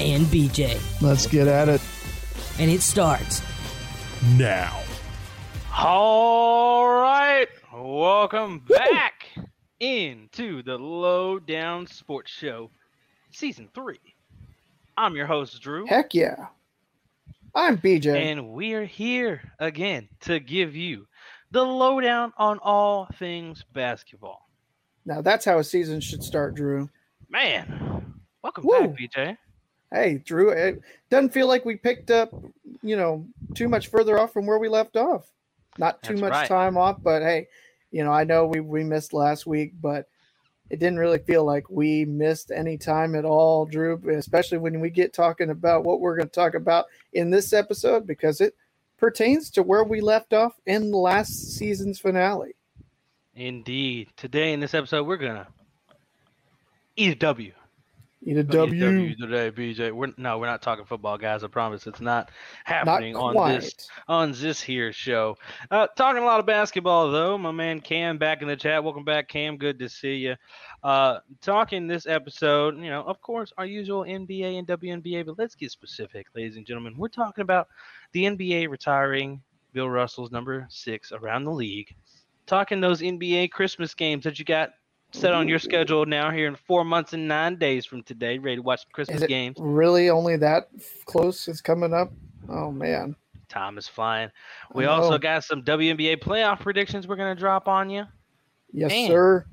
And BJ. Let's get at it. And it starts now. All right. Welcome back into the Lowdown Sports Show, Season 3. I'm your host, Drew, Heck yeah. I'm BJ. and we are here again to give you the lowdown on all things basketball. now that's how a season should start, Drew. Man, welcome Woo. back, BJ. Hey, Drew, it doesn't feel like we picked up, you know, too much further off from where we left off. Not too That's much right. time off, but hey, you know, I know we, we missed last week, but it didn't really feel like we missed any time at all, Drew, especially when we get talking about what we're going to talk about in this episode because it pertains to where we left off in last season's finale. Indeed. Today in this episode, we're going to eat a W. Eat a a W. W today, BJ. We're no, we're not talking football, guys. I promise it's not happening Not on this on this here show. Uh, talking a lot of basketball though. My man Cam back in the chat. Welcome back, Cam. Good to see you. Uh, talking this episode, you know, of course, our usual NBA and WNBA, but let's get specific, ladies and gentlemen. We're talking about the NBA retiring Bill Russell's number six around the league. Talking those NBA Christmas games that you got set on your schedule now here in four months and nine days from today. Ready to watch the Christmas Is it games? really only that close is coming up? Oh man. Time is flying. We also got some WNBA playoff predictions we're going to drop on you. Yes, Man. sir.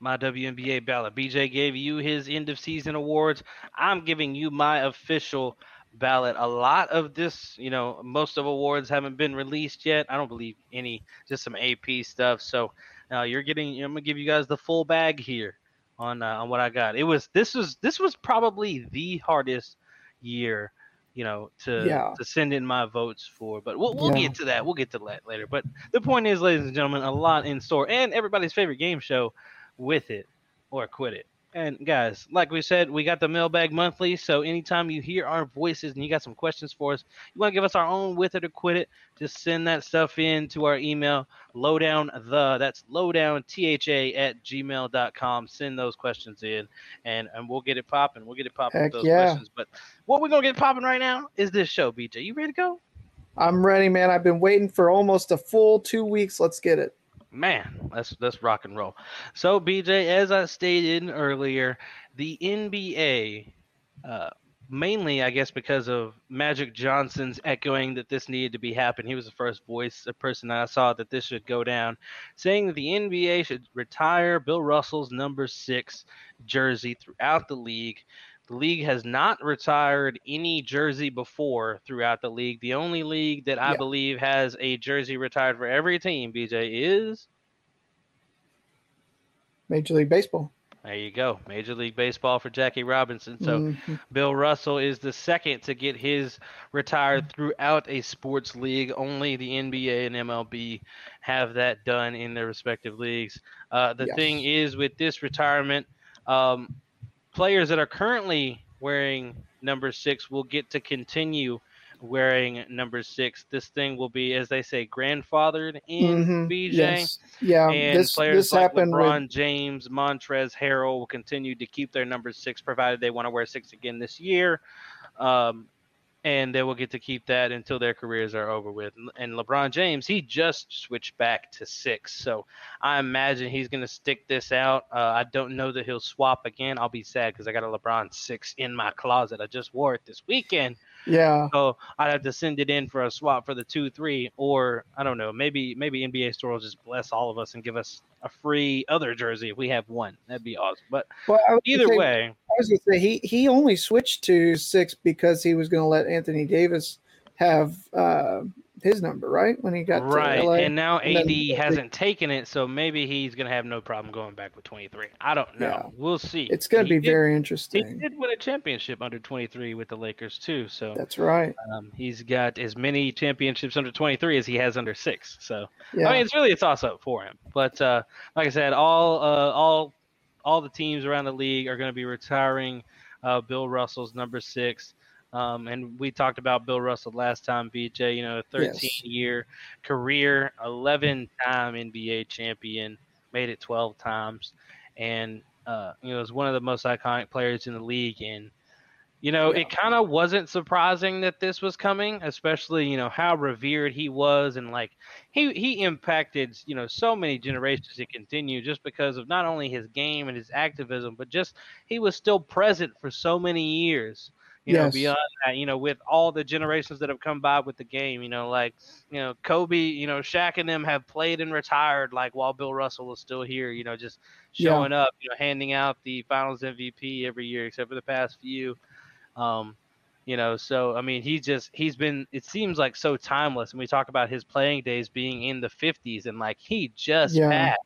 My WNBA ballot. BJ gave you his end of season awards. I'm giving you my official ballot. A lot of this, you know, most of awards haven't been released yet. I don't believe any, just some AP stuff. So now you're getting. I'm gonna give you guys the full bag here on uh, on what I got. It was this was this was probably the hardest year. You know, to Yeah. to send in my votes for, but we'll, we'll Yeah. get to that. We'll get to that later. But the point is, ladies and gentlemen, a lot in store, and everybody's favorite game show, with it or quit it. And guys, like we said, we got the mailbag monthly. So anytime you hear our voices and you got some questions for us, you want to give us our own with it or quit it, just send that stuff in to our email, lowdown the that's lowdown tha at gmail.com. Send those questions in and, and we'll get it popping. We'll get it popping Heck with those yeah. questions. But what we're gonna get popping right now is this show, BJ. You ready to go? I'm ready, man. I've been waiting for almost a full two weeks. Let's get it. Man, let's let's rock and roll. So, BJ, as I stated earlier, the NBA, uh, mainly I guess because of Magic Johnson's echoing that this needed to be happening. He was the first voice, a person that I saw that this should go down, saying that the NBA should retire Bill Russell's number six jersey throughout the league. The league has not retired any jersey before throughout the league. The only league that I Yeah. believe has a jersey retired for every team, BJ, is Major League Baseball. there you go. Major League Baseball for Jackie Robinson. So Mhm. Bill Russell is the second to get his retired throughout a sports league. Only the NBA and MLB have that done in their respective leagues. Uh, the Yes. thing is with this retirement, um, players that are currently wearing number six will get to continue wearing number six. This thing will be, as they say, grandfathered in Mhm. BJ. Yes. Yeah. And this players this like happened LeBron with James, Montrezl Harrell will continue to keep their number six, provided they want to wear six again this year. Um, and they will get to keep that until their careers are over with. And LeBron James, he just switched back to six, so I imagine he's going to stick this out. Uh, I don't know that he'll swap again. I'll be sad because I got a LeBron six in my closet. I just wore it this weekend. Yeah. So I'd have to send it in for a swap for the two three, or I don't know, maybe maybe NBA Store will just bless all of us and give us a free other jersey if we have one. That'd be awesome. But Well, gonna either say- way, I was going to say he he only switched to six because he was going to let Anthony Davis have uh, his number, right? When he got right, to LA. and now And then- AD hasn't taken it, so maybe he's gonna have no problem going back with 23. I don't know. Yeah. We'll see. it's to He be did- very interesting. He did win a championship under 23 with the Lakers too, so That's right. um, he's got as many championships under 23 as he has under six. So Yeah. I mean, it's really a toss up for him. But uh, like I said, all uh, all all the teams around the league are to be retiring uh, Bill Russell's number six. Um, and we talked about Bill Russell last time, BJ. You know, 13 Yes. year career, 11 time NBA champion, made it 12 times, and uh, you know, is one of the most iconic players in the league. And you know, Yeah. it kind of wasn't surprising that this was coming, especially you know how revered he was, and like he he impacted you know so many generations to continue just because of not only his game and his activism, but just he was still present for so many years. You know, Yes. beyond that, you know, with all the generations that have come by with the game, you know, like you know, Kobe, you know, Shaq and them have played and retired like while Bill Russell was still here. You know, just Yeah. showing up, you know, handing out the Finals MVP every year, except for the past few. Um, you know, so I mean, he just he's been. It seems like so timeless, and we talk about his playing days being in the '50s, and like he just Yeah. passed.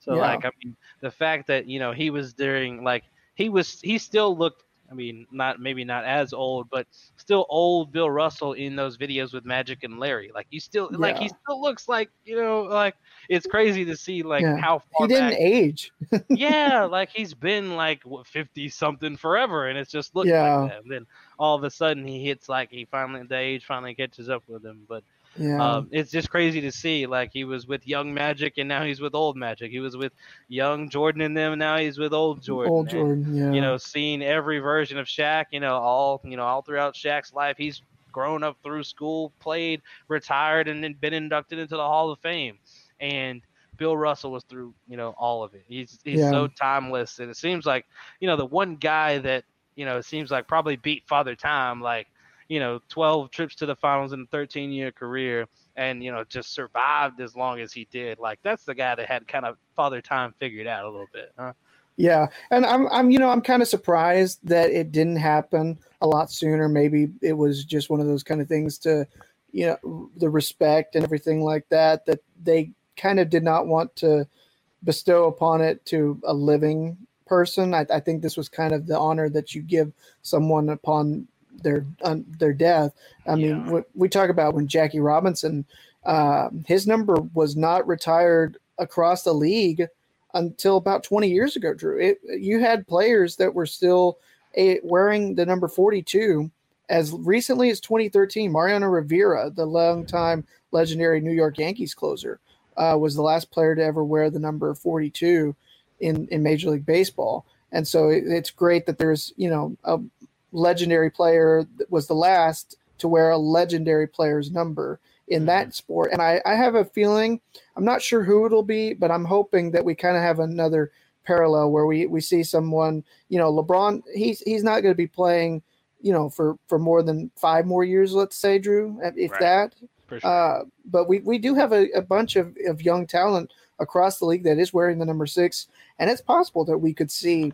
So Yeah. like, I mean, the fact that you know he was during like he was he still looked. I mean, not maybe not as old, but still old Bill Russell in those videos with Magic and Larry. Like you still like he still looks like you know like it's crazy to see like Yeah. how far he didn't back age. yeah, like he's been like fifty something forever, and it's just looked Yeah. like that. And then all of a sudden he hits like he finally the age finally catches up with him. But Yeah. um, it's just crazy to see. Like he was with young Magic, and now he's with old Magic. He was with young Jordan and them, and now he's with old Jordan. Old And, Jordan. Yeah. You know, seeing every version of Shaq. You know, all you know all throughout Shaq's life, he's grown up through school, played, retired, and then been inducted into the Hall of Fame. And Bill Russell was through, you know, all of it. He's he's Yeah. so timeless, and it seems like, you know, the one guy that you know it seems like probably beat Father Time, like, you know, 12 trips to the finals in a 13 year career, and you know just survived as long as he did. Like that's the guy that had kind of Father Time figured out a little bit. Huh? Yeah, and I'm I'm you know I'm kind of surprised that it didn't happen a lot sooner. Maybe it was just one of those kind of things to, you know, the respect and everything like that that they kind of did not want to bestow upon it to a living person. I, I think this was kind of the honor that you give someone upon their um, their death. I mean, Yeah. we, we talk about when Jackie Robinson, uh, his number was not retired across the league until about 20 years ago, Drew. It, you had players that were still a, wearing the number 42 as recently as 2013. Mariano Rivera, the longtime legendary New York Yankees closer, uh, was the last player to ever wear the number 42 in, in Major League Baseball. And so it, it's great that there's, you know, a legendary player that was the last to wear a legendary player's number in that sport. And I, I have a feeling, I'm not sure who it'll be, but I'm hoping that we kind of have another parallel where we, we see someone, you know, LeBron, he's, he's not going to be playing, you know, for, for more than five more years, let's say, Drew, if Right. that. Sure. Uh, but we, we do have a, a bunch of, of young talent across the league that is wearing the number six. And it's possible that we could see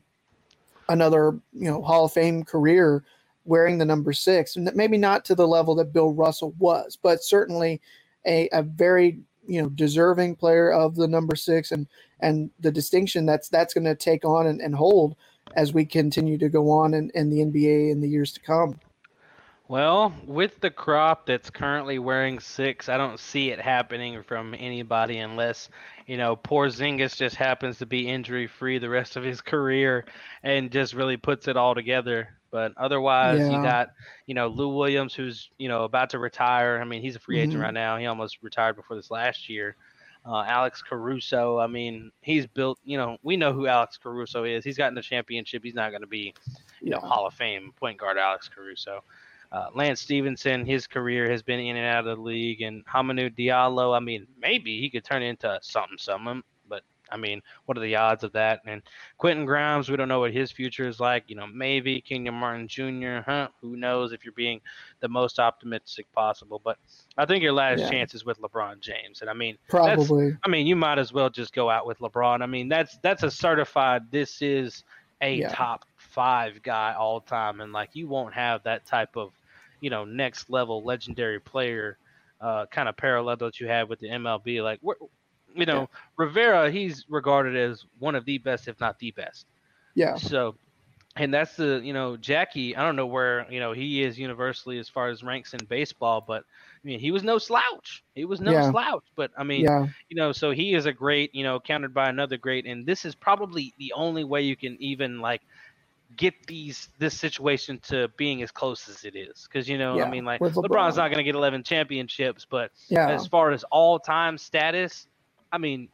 another, you know, Hall of Fame career wearing the number six. And maybe not to the level that Bill Russell was, but certainly a, a very, you know, deserving player of the number six and, and the distinction that's, that's going to take on and, and hold as we continue to go on in, in the NBA in the years to come. Well, with the crop that's currently wearing six, I don't see it happening from anybody unless, you know, Porzingis just happens to be injury free the rest of his career and just really puts it all together. But otherwise, Yeah. you got, you know, Lou Williams, who's, you know, about to retire. I mean, he's a free agent Mhm. right now. He almost retired before this last year. Uh, Alex Caruso, I mean, he's built, you know, we know who Alex Caruso is. He's gotten the championship. He's not going to be, you know, Hall of Fame point guard Alex Caruso. Uh, Lance Stephenson, his career has been in and out of the league, and Hamidou Diallo. I mean, maybe he could turn into something, something. But I mean, what are the odds of that? And Quentin Grimes, we don't know what his future is like. You know, maybe Kenyon Martin Jr. Huh? Who knows? If you're being the most optimistic possible, but I think your last Yeah. chance is with LeBron James. And I mean, Probably. I mean, you might as well just go out with LeBron. I mean, that's that's a certified. This is a Yeah. top five guy all time, and like you won't have that type of, you know, next level legendary player uh, kind of parallel that you have with the MLB. Like, you know, Rivera, he's regarded as one of the best, if not the best. Yeah. So, and that's the you know Jackie. I don't know where you know he is universally as far as ranks in baseball, but I mean he was no slouch. He was no Yeah. slouch. But I mean, Yeah. you know, so he is a great, you know, countered by another great, and this is probably the only way you can even like get these this situation to being as close as it is. Because you know Yeah, i mean? Like with lebron's not going to get 11 championships but Yeah. as far as all-time status i mean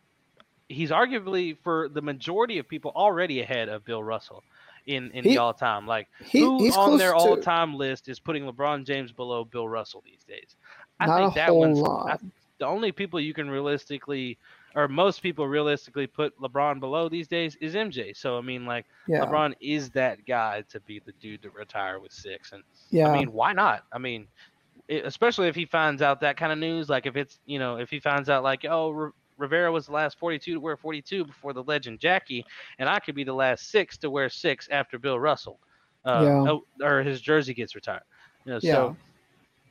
he's arguably for the majority of people already ahead of bill russell in in He- the all-time. Like he- who on their all-time list is putting lebron james below bill russell these days? I think that one's. I- the only people you can realistically or most people realistically put lebron below these days is mj so i mean like Yeah. LeBron is that guy to be the dude to retire with six, and Yeah. I mean, why not? I mean, it, especially if he finds out that kind of news, like if it's you know if he finds out like oh R- Rivera was the last 42 to wear 42 before the legend Jackie, and I could be the last six to wear six after Bill Russell, uh, Yeah. oh, or his jersey gets retired. You know, Yeah. so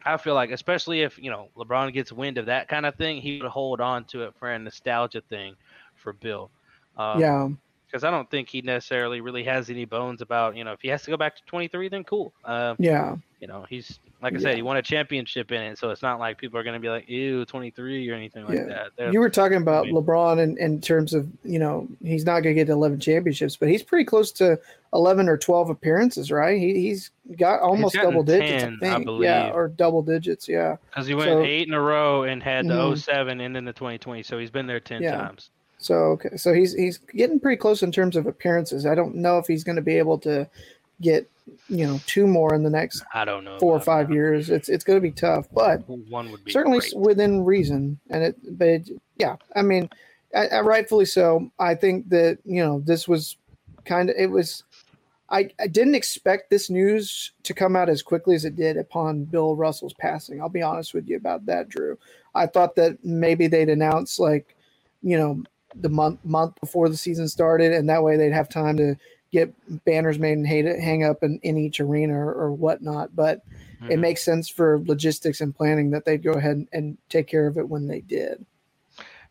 I feel like especially if you know LeBron gets wind of that kind of thing, he would hold on to it for a nostalgia thing for Bill. Um, yeah. because I don't think he necessarily really has any bones about you know if he has to go back to 23, then cool. Um, Yeah. You know he's like I Yeah. said, he won a championship in it, so it's not like people are going to be like ew 23 or anything like Yeah. that. They're- You were talking about I mean- LeBron in, in terms of, you know, he's not going to get 11 championships, but he's pretty close to 11 or 12 appearances, right? He, he's got almost double digits, 10, I I think. yeah, believe. or double digits. Yeah. Because he went So- eight in a row and had the Mhm. 07 and then the 2020, so he's been there 10 Yeah. times. So, okay. So he's, he's getting pretty close in terms of appearances. I don't know if he's going to be able to get, you know, two more in the next I don't know. four or five that. years. It's, it's going to be tough, but One would be certainly great. within reason and it but it, yeah i mean I, I rightfully so i think that you know this was kind of it was I, I didn't expect this news to come out as quickly as it did upon bill russell's passing i'll be honest with you about that drew i thought that maybe they'd announce like you know the month month before the season started and that way they'd have time to get banners made and hang, hang up in, in each arena or, or whatnot but it Mhm. makes sense for logistics and planning that they'd go ahead and, and take care of it when they did.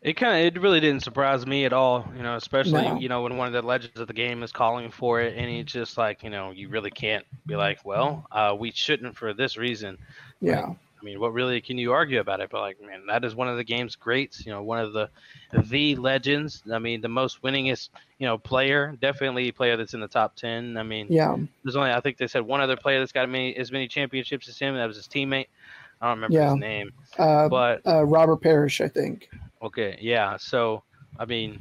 It kind of it really didn't surprise me at all, you know, especially No. you know when one of the legends of the game is calling for it, and it's just like you know you really can't be like, well, uh, we shouldn't for this reason. Yeah, I mean, what really can you argue about it? But like, man, that is one of the game's greats. You know, one of the the legends. I mean, the most winningest you know player, definitely player that's in the top ten. I mean, yeah, there's only I think they said one other player that's got many, as many championships as him. That was his teammate. I don't remember Yeah. his name, uh, but uh, Robert Parish, I think. Okay, yeah. So, I mean,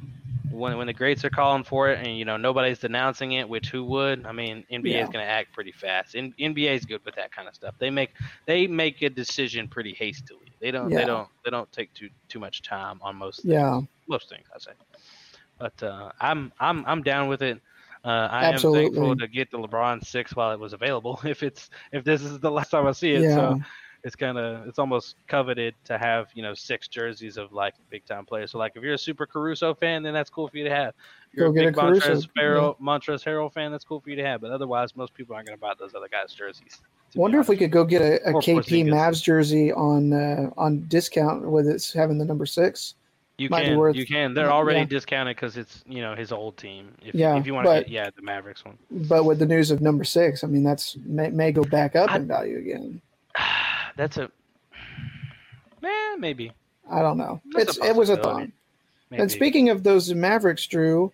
when when the greats are calling for it, and you know nobody's denouncing it, which who would? I mean, NBA Yeah. is going to act pretty fast. N- NBA is good with that kind of stuff. They make they make a decision pretty hastily. They don't Yeah. they don't they don't take too too much time on most things, Yeah, most things I say. But uh, I'm I'm I'm down with it. Uh, I am thankful to get the LeBron six while it was available. If it's if this is the last time I see it, yeah, so it's kind of it's almost coveted to have you know six jerseys of like big time players. So like if you're a super Caruso fan, then that's cool for you to have. If you're Go a big a Montrezl Harrell, Montrezl Harrell fan, that's cool for you to have. But otherwise, most people aren't going to buy those other guys' jerseys. Wonder if we could go get a, a KP Mavs jersey on uh, on discount with it's having the number six. You might can, worth- you can. They're already yeah. discounted because it's you know his old team. If, Yeah, if you want to yeah the Mavericks one. But with the news of number six, I mean that's may, may go back up I- in value again. That's a man maybe. I don't know. That's It's it was a thought. maybe. And speaking of those Mavericks, Drew,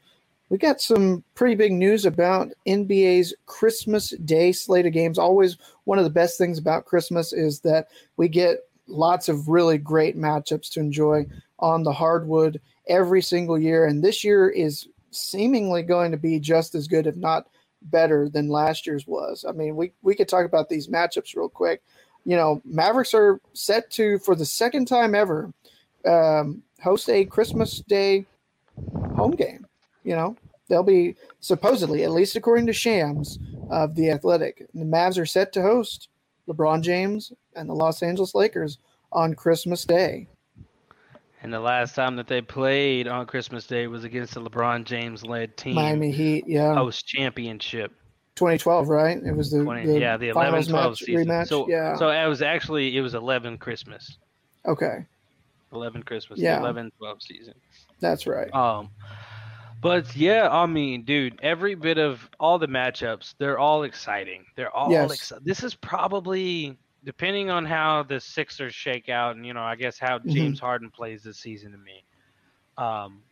we got some pretty big news about NBA's Christmas Day slate of games. Always one of the best things about Christmas is that we get lots of really great matchups to enjoy on the hardwood every single year. And this year is seemingly going to be just as good, if not better, than last year's was. I mean, we, we could talk about these matchups real quick. You know, Mavericks are set to, for the second time ever, um, host a Christmas Day home game. You know, they'll be supposedly, at least according to Shams of the Athletic, the Mavs are set to host LeBron James and the Los Angeles Lakers on Christmas Day. And the last time that they played on Christmas Day was against the LeBron James led team. Miami Heat, yeah, Post championship. 2012, right? It was the, 20, the yeah, the 11 12 match season. rematch. So, yeah. so it was actually it was 11 Christmas. Okay, 11 Christmas, Yeah. 11 12 season. that's right. Um, but yeah, I mean, dude, every bit of all the matchups, they're all exciting. They're all Yes. exciting. This is probably depending on how the Sixers shake out, and you know, I guess how Mhm. James Harden plays this season to me. Um,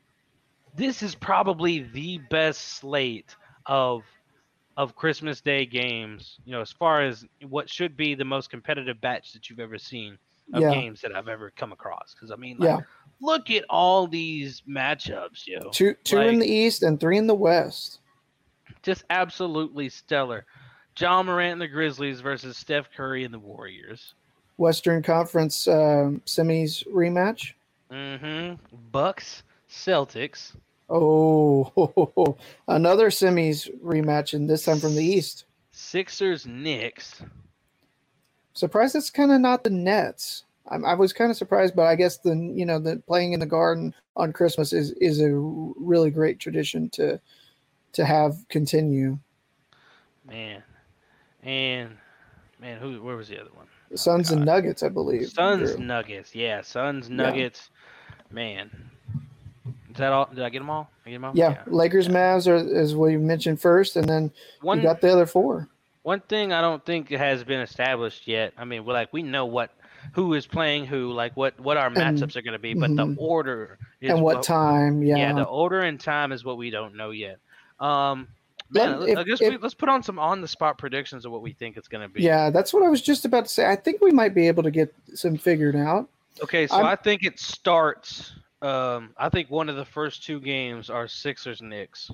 this is probably the best slate of of Christmas Day games. You know, as far as what should be the most competitive batch that you've ever seen of Yeah. games that I've ever come across. Because I mean, like, Yeah, look at all these matchups, yo. two two in the East and three in the West. Just absolutely stellar. Ja Morant and the Grizzlies versus Steph Curry and the Warriors. Western Conference um, semis rematch. Mm-hmm. Bucks, Celtics. Oh, another semis rematch, and this time from the East. Sixers, Knicks. Surprised it's kind of not the Nets. I'm, I was kind of surprised, but I guess the you know the playing in the Garden on Christmas is is a really great tradition to to have continue. Man. And man, who where was the other one? The Suns oh, and Oh, God. Nuggets, I believe. Suns. Nuggets. Yeah, Suns, Nuggets. Man. Is that all? Did I get them all? I get 'em all? Yeah, Lakers, Mavs are is what you mentioned first, and then One you got the other four. One thing I don't think has been established yet. I mean, we're like we know what who is playing who, like what what our And- matchups are going to be, but mhm. the order is and what time? Yeah, Yeah, the order and time is what we don't know yet. Um, man, if- I guess if- we, let's put on some on the spot predictions of what we think it's going to be. yeah, that's what I was just about to say. I think we might be able to get some figured out. Okay, so I'm- i think it starts. Um, I think one of the first two games are Sixers Knicks.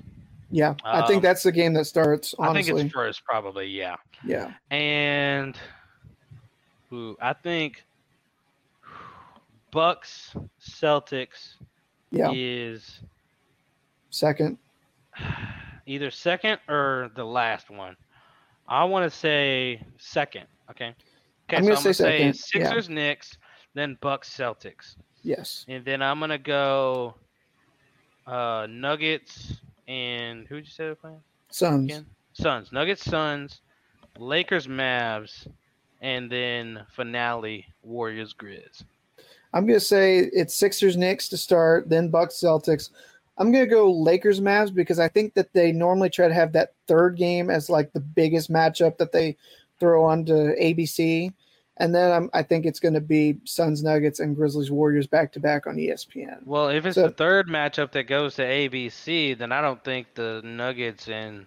Yeah, I think Um, that's the game that starts. I Honestly, think it's first, probably. Yeah. yeah. and who I think Bucks Celtics Yeah, is second. either second or the last one. I want to say second. Okay. Okay. I'm so gonna I'm say gonna say second, yeah. Sixers Knicks, then Bucks Celtics, Yes, and then I'm gonna go uh, Nuggets and who'd you say they're playing? Suns. again? Suns, Nuggets, Suns, Lakers, Mavs, and then finale Warriors, Grizz. I'm gonna say it's Sixers Knicks to start, then Bucks Celtics. I'm gonna go Lakers Mavs because I think that they normally try to have that third game as like the biggest matchup that they throw onto ABC, and then I'm, I think it's gonna be Suns Nuggets and Grizzlies Warriors back to back on ESPN. Well, if it's So- the third matchup that goes to ABC, then I don't think the Nuggets and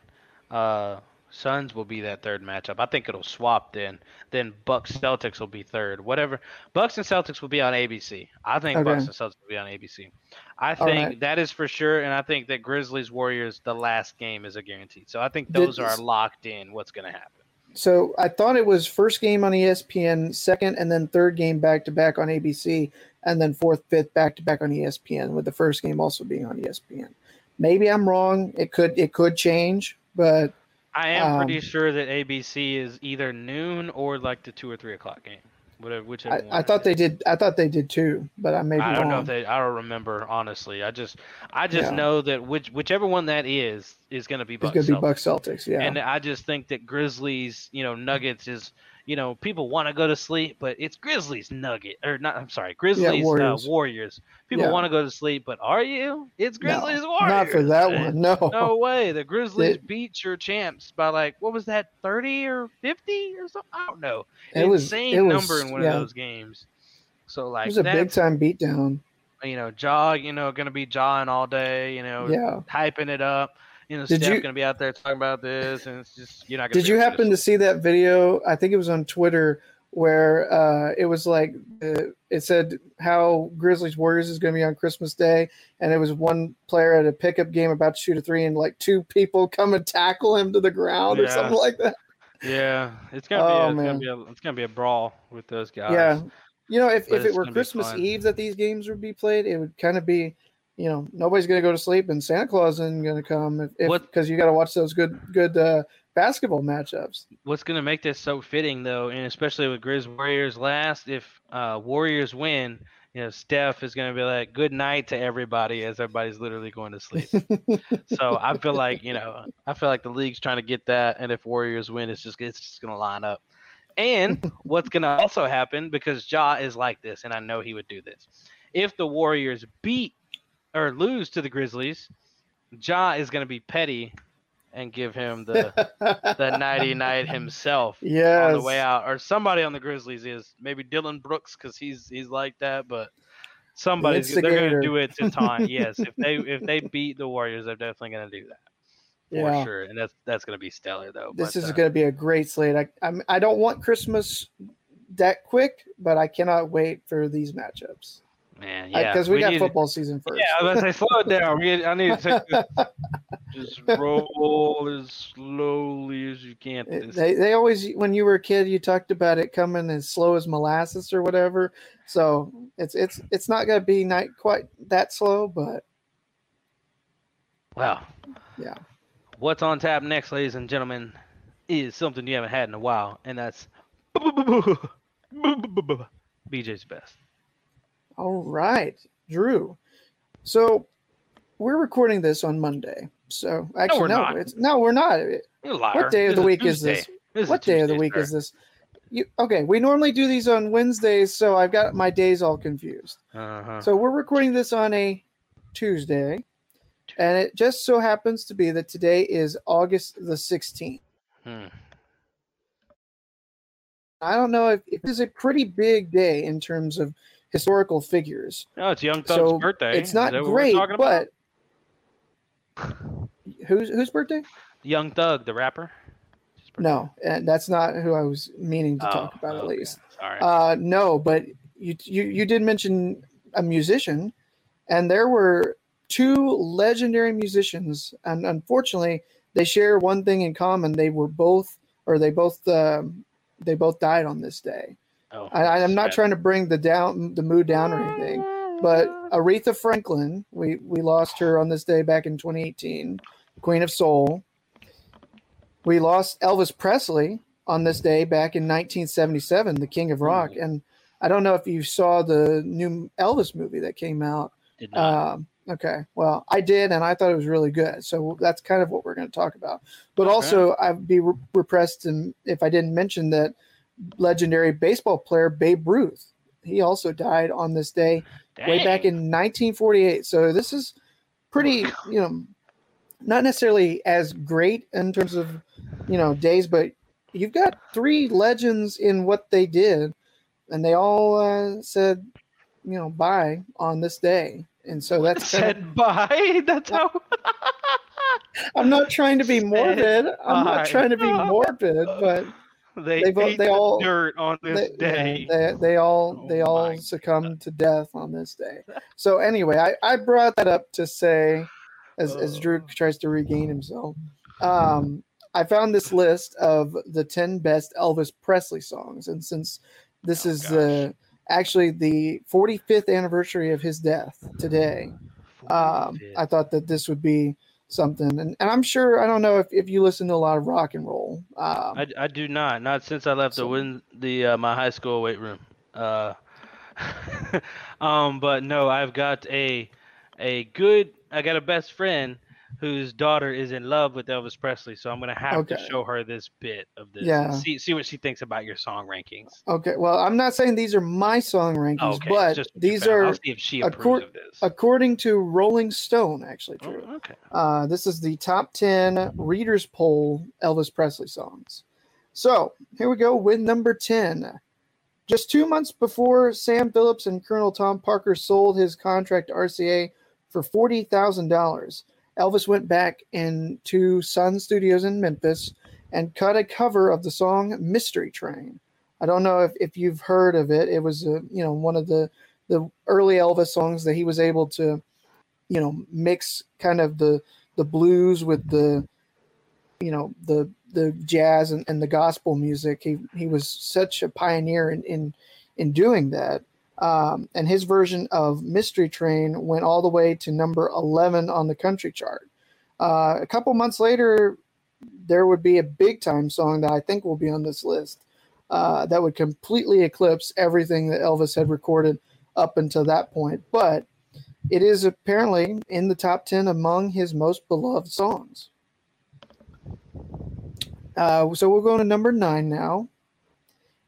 uh, Suns will be that third matchup. I think it'll swap then. Then Bucks Celtics will be third. Whatever. Bucks and Celtics will be on ABC. I think Okay. Bucks and Celtics will be on ABC. I think right. that is for sure, and I think that Grizzlies Warriors the last game is a guarantee. So I think Did- those are locked in. What's going to happen? So I thought it was first game on ESPN, second and then third game back to back on ABC, and then fourth, fifth back to back on ESPN, with the first game also being on ESPN. Maybe I'm wrong. It could it could change, but I am pretty Um, sure that ABC is either noon or like the two or three o'clock game. Whatever, whichever. I, I thought they did. I thought they did too, but I maybe. I don't wrong. know if they. I don't remember honestly. I just, I just Yeah. know that which whichever one that is is going to be it's going to be. Bucks Celtics. Yeah, And I just think that Grizzlies, you know, Nuggets is, you know, people want to go to sleep, but it's Grizzlies Nugget or not. I'm sorry, Grizzlies Warriors. Uh, Warriors. People Yeah. want to go to sleep, but are you? It's No, Grizzlies Warriors. not for that one. No, No way. The Grizzlies They- beat your champs by like what was that, thirty or fifty or something? I don't know. it was Insane it was, number in one yeah, of those games. So like, It was a big time beatdown. you know, jaw, you know, gonna be jawing all day, you know, Yeah. hyping it up. You know, Did you- gonna be out there talking about this, and it's just you're not. Did you happen to see that video? I think it was on Twitter where uh, it was like uh, it said how Grizzlies Warriors is going to be on Christmas Day, and it was one player at a pickup game about to shoot a three, and like two people come and tackle him to the ground or something like that. Yeah, it's gonna Oh, be. A, it's man. gonna be. A, it's gonna be a brawl with those guys. Yeah, you know, if, But if it were Christmas. Eve that these games would be played, it would kind of be, you know, nobody's going to go to sleep, and Santa Claus isn't going to come because you got to watch those good good uh, basketball matchups. What's gonna make this so fitting though, and especially with Grizz Warriors last, if uh, Warriors win, you know, Steph is gonna be like, "Good night" to everybody as everybody's literally going to sleep. so I feel like you know, I feel like the league's trying to get that, and if Warriors win, it's just it's just gonna line up. And what's going to also happen because Ja is like this, and I know he would do this. If the Warriors beat or lose to the Grizzlies, Ja is going to be petty and give him the the nighty night himself on the way out, or somebody on the Grizzlies is maybe Dillon Brooks because he's he's like that, but somebody's they're going to do it to time. yes, if they if they beat the Warriors, they're definitely going to do that for Yeah. sure, and that's that's going to be stellar though. This but, is uh, going to be a great slate. I I'm, I don't want Christmas that quick, but I cannot wait for these matchups man, uh, yeah, because we, got need- football season first. Yeah, I was say, slow it down. We, I need to take this, just roll as slowly as you can. They, they always when you were a kid you talked about it coming as slow as molasses or whatever so it's it's it's not going to be not quite that slow but Wow. Yeah. What's on tap next, ladies and gentlemen, is something you haven't had in a while, and that's BJ's best. All right drew so we're recording this on monday so actually we're no not. it's no we're not You're a liar. what day of the week is this This is what day of the week sir. is this you okay we normally do these on wednesdays so i've got my days all confused Uh-huh. So we're recording this on a Tuesday, and it just so happens to be that today is August the 16th. Hmm. I don't know if it is a pretty big day in terms of historical figures. No, it's Young Thug's so birthday. it's not that what we're great, talking but whose whose birthday? Young Thug, the rapper. No, and that's not who I was meaning to Oh, talk about. At least, All right. uh, no, but you you you did mention a musician, and there were two legendary musicians, and unfortunately, they share one thing in common. They were both, or they both, um, they both died on this day. Oh, I, I'm not trying to bring the down the mood down or anything, but Aretha Franklin, we we lost her on this day back in 2018, Queen of Soul. We lost Elvis Presley on this day back in 1977, the King of Rock, and I don't know if you saw the new Elvis movie that came out. Did not. Um, okay, well, I did, and I thought it was really good. So that's kind of what we're going to talk about. But Okay. also, I'd be re- repressed and if I didn't mention that legendary baseball player Babe Ruth. He also died on this day way back in 1948. So this is pretty, you know, not necessarily as great in terms of, you know, days, but you've got three legends in what they did, and they all uh, said, you know, bye on this day. And so that's kind of, said bye. That's how. I'm not trying to be morbid. I'm not trying to be morbid, but they They ate they the all- dirt on this they, day. They, they all they Oh all my succumbed to death on this day. So anyway, I, I brought that up to say, as as Drew Oh. tries to regain himself, um, I found this list of the ten best Elvis Presley songs, and since this Oh, is uh, actually the 45th anniversary of his death today, um, I thought that this would be something. And, and I'm sure I don't know if, if you listen to a lot of rock and roll. Um, I, I do not. Not since I left So- the win the uh, my high school weight room. Uh, um, but no, I've got a a good. I got a best friend whose daughter is in love with Elvis Presley, so I'm gonna have to show her this bit of this. Yeah. See see what she thinks about your song rankings. Okay, well, I'm not saying these are my song rankings, Okay, but just these are I'll see if she approves accor- of this. according to Rolling Stone, actually Oh, true. okay. Uh, this is the top 10 readers poll Elvis Presley songs. So here we go with number 10. Just two months before Sam Phillips and Colonel Tom Parker sold his contract to RCA for $40,000, Elvis went back into Sun Studios in Memphis and cut a cover of the song Mystery Train. I don't know if, if you've heard of it. It was uh, you know one of the the early Elvis songs that he was able to you know mix kind of the the blues with the you know the the jazz and, and the gospel music. He he was such a pioneer in in, in doing that. Um, and his version of Mystery Train went all the way to number 11 on the country chart. Uh, a couple months later, there would be a big time song that I think will be on this list uh, that would completely eclipse everything that Elvis had recorded up until that point. But it is apparently in the top 10 among his most beloved songs. Uh, so we'll go to number nine now.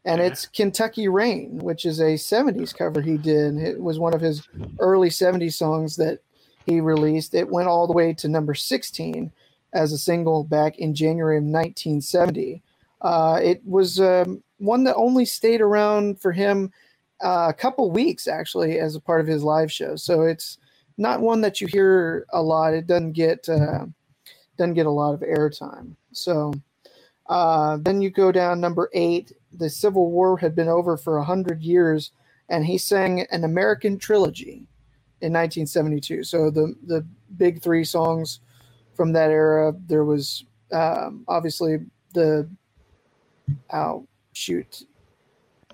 And it's Kentucky Rain, which is a 70s cover he did. It was one of his early 70s songs that he released. It went all the way to number 16 as a single back in January of 1970. Uh, it was um, one that only stayed around for him uh, a couple weeks, actually, as a part of his live show. So it's not one that you hear a lot. It doesn't get uh, doesn't get a lot of airtime. So uh, then you go down number eight. The Civil War had been over for a hundred years, and he sang an American trilogy in 1972. So the the big three songs from that era. There was um, obviously the oh shoot,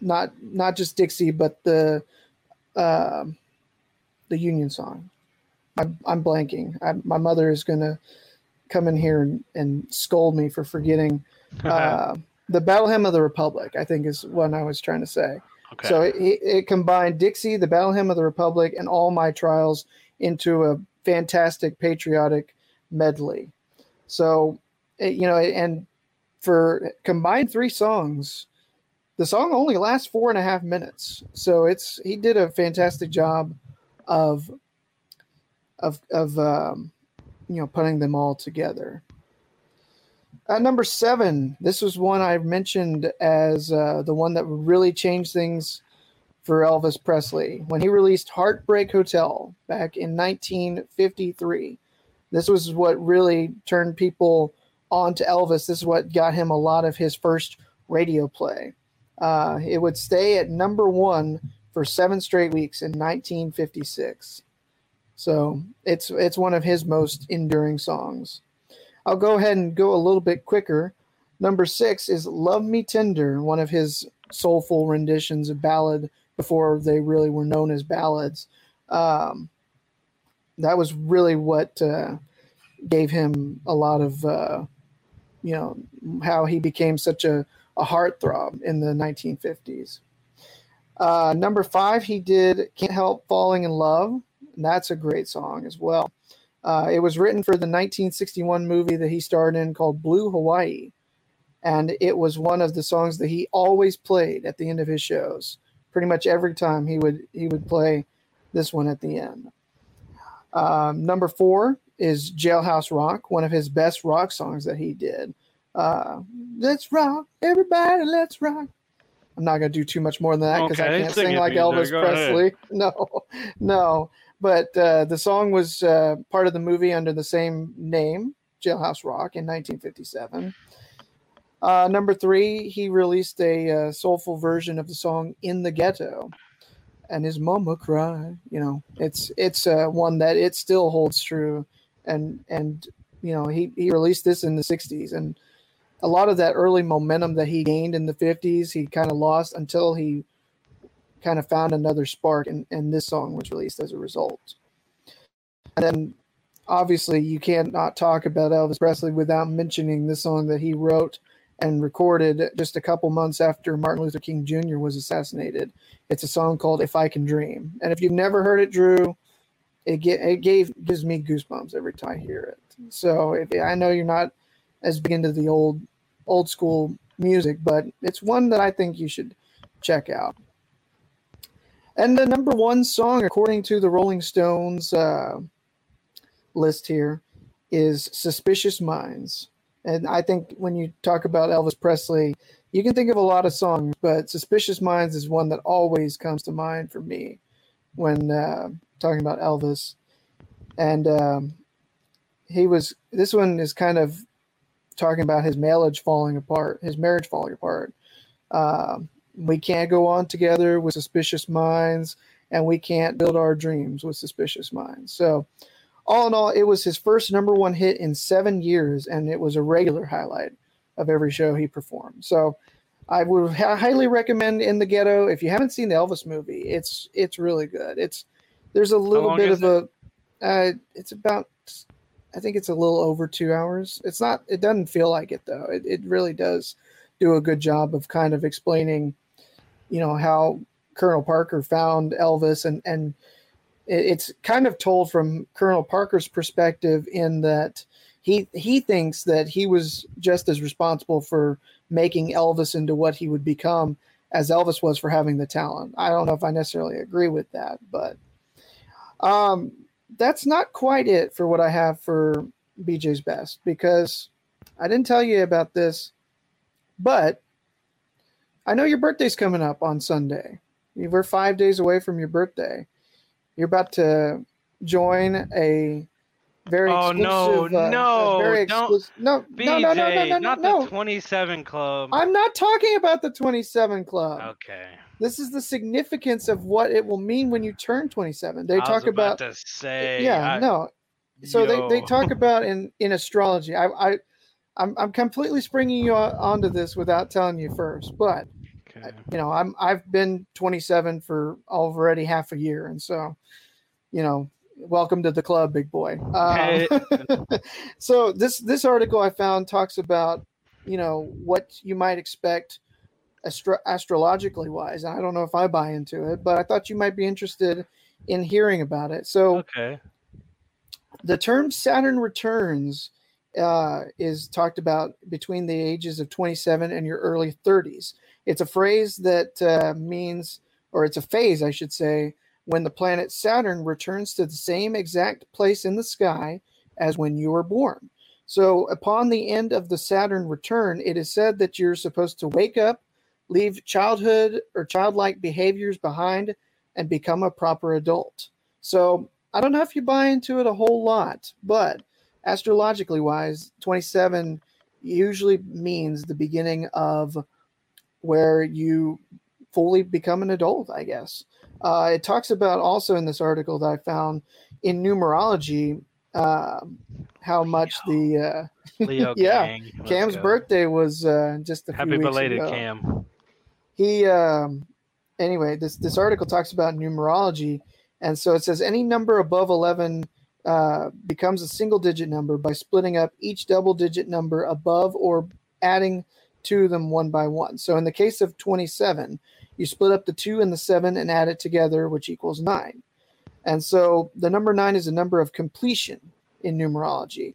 not not just Dixie, but the uh, the Union song. I'm, I'm blanking. I, my mother is gonna come in here and, and scold me for forgetting uh, the Battle Hymn of the Republic. I think is what I was trying to say. Okay. So it, it combined Dixie, the Battle Hymn of the Republic, and All My Trials into a fantastic patriotic medley. So, it, you know, and for combined three songs, the song only lasts four and a half minutes. So it's he did a fantastic job of of of um, you know putting them all together. At number seven, this was one I mentioned as uh, the one that really changed things for Elvis Presley when he released Heartbreak Hotel back in 1953. This was what really turned people on to Elvis. This is what got him a lot of his first radio play. Uh, it would stay at number one for seven straight weeks in 1956. So it's it's one of his most enduring songs. I'll go ahead and go a little bit quicker. Number six is "Love Me Tender," one of his soulful renditions of ballad before they really were known as ballads. Um, that was really what uh, gave him a lot of, uh, you know, how he became such a, a heartthrob in the 1950s. Uh, number five, he did "Can't Help Falling in Love." And that's a great song as well. Uh, it was written for the 1961 movie that he starred in called Blue Hawaii. And it was one of the songs that he always played at the end of his shows. Pretty much every time he would he would play this one at the end. Um, number four is Jailhouse Rock, one of his best rock songs that he did. Uh, let's rock, everybody, let's rock. I'm not going to do too much more than that because Okay, I can't sing like Elvis go ahead. Presley. No, no. But uh, the song was uh, part of the movie under the same name, Jailhouse Rock, in 1957. Uh, number three, he released a uh, soulful version of the song "In the Ghetto," and his mama cried. You know, it's it's uh, one that it still holds true, and and you know he he released this in the '60s, and a lot of that early momentum that he gained in the 50s, he kind of lost until he kind of found another spark, and, and this song was released as a result. And then obviously, you can't not talk about Elvis Presley without mentioning the song that he wrote and recorded just a couple months after Martin Luther King Jr. was assassinated. It's a song called "If I Can Dream," and if you've never heard it, Drew, it get, it gave gives me goosebumps every time I hear it. So if I know you're not as big into the old old school music, but it's one that I think you should check out. And the number one song, according to the Rolling Stones uh, list here, is Suspicious Minds. And I think when you talk about Elvis Presley, you can think of a lot of songs, but Suspicious Minds is one that always comes to mind for me when uh, talking about Elvis. And um, he was, this one is kind of talking about his marriage falling apart, his marriage falling apart. Um, we can't go on together with suspicious minds, and we can't build our dreams with suspicious minds. So, all in all, it was his first number one hit in seven years, and it was a regular highlight of every show he performed. So, I would highly recommend In the Ghetto. If you haven't seen the Elvis movie, it's it's really good. It's there's a little bit of a, uh, it's about I think it's a little over two hours. It's not. It doesn't feel like it though. It it really does do a good job of kind of explaining, you know, how Colonel Parker found Elvis, and and it's kind of told from Colonel Parker's perspective in that he he thinks that he was just as responsible for making Elvis into what he would become as Elvis was for having the talent. I don't know if I necessarily agree with that, but um, that's not quite it for what I have for BJ's best because I didn't tell you about this, but I know your birthday's coming up on Sunday. Were five days away from your birthday. You're about to join a very Oh, no, exclusive, uh, no, very exclusive, no, BJ, no, no, no, no, no, not no. the 27 club. I'm not talking about the 27 club. okay. This is the significance of what it will mean when you turn 27. They I talk about, to say. yeah, I- no. So they, they Yo. talk about in in astrology. I I I'm, I'm completely springing you onto this without telling you first, but Okay. you know I'm I've been 27 for already half a year, and so you know welcome to the club, big boy. Um, so this this article I found talks about you know what you might expect astro- astrologically wise. And I don't know if I buy into it, but I thought you might be interested in hearing about it. So Okay. the term Saturn returns uh, is talked about between the ages of 27 and your early 30s. It's a phrase that uh, means, or it's a phase, I should say, when the planet Saturn returns to the same exact place in the sky as when you were born. So, upon the end of the Saturn return, it is said that you're supposed to wake up, leave childhood or childlike behaviors behind, and become a proper adult. So, I don't know if you buy into it a whole lot, but astrologically wise, 27 usually means the beginning of where you fully become an adult, I guess. Uh, it talks about also in this article that I found in numerology uh, how much the uh, Leo yeah. Cam's go. birthday was uh, just a few Happy weeks belated ago Cam. he um anyway this this article talks about numerology and so it says any number above 11 uh, becomes a single digit number by splitting up each double digit number above or adding to them one by one. So in the case of 27 you split up the 2 and the 7 and add it together which equals 9 and so the number 9 is a number of completion in numerology.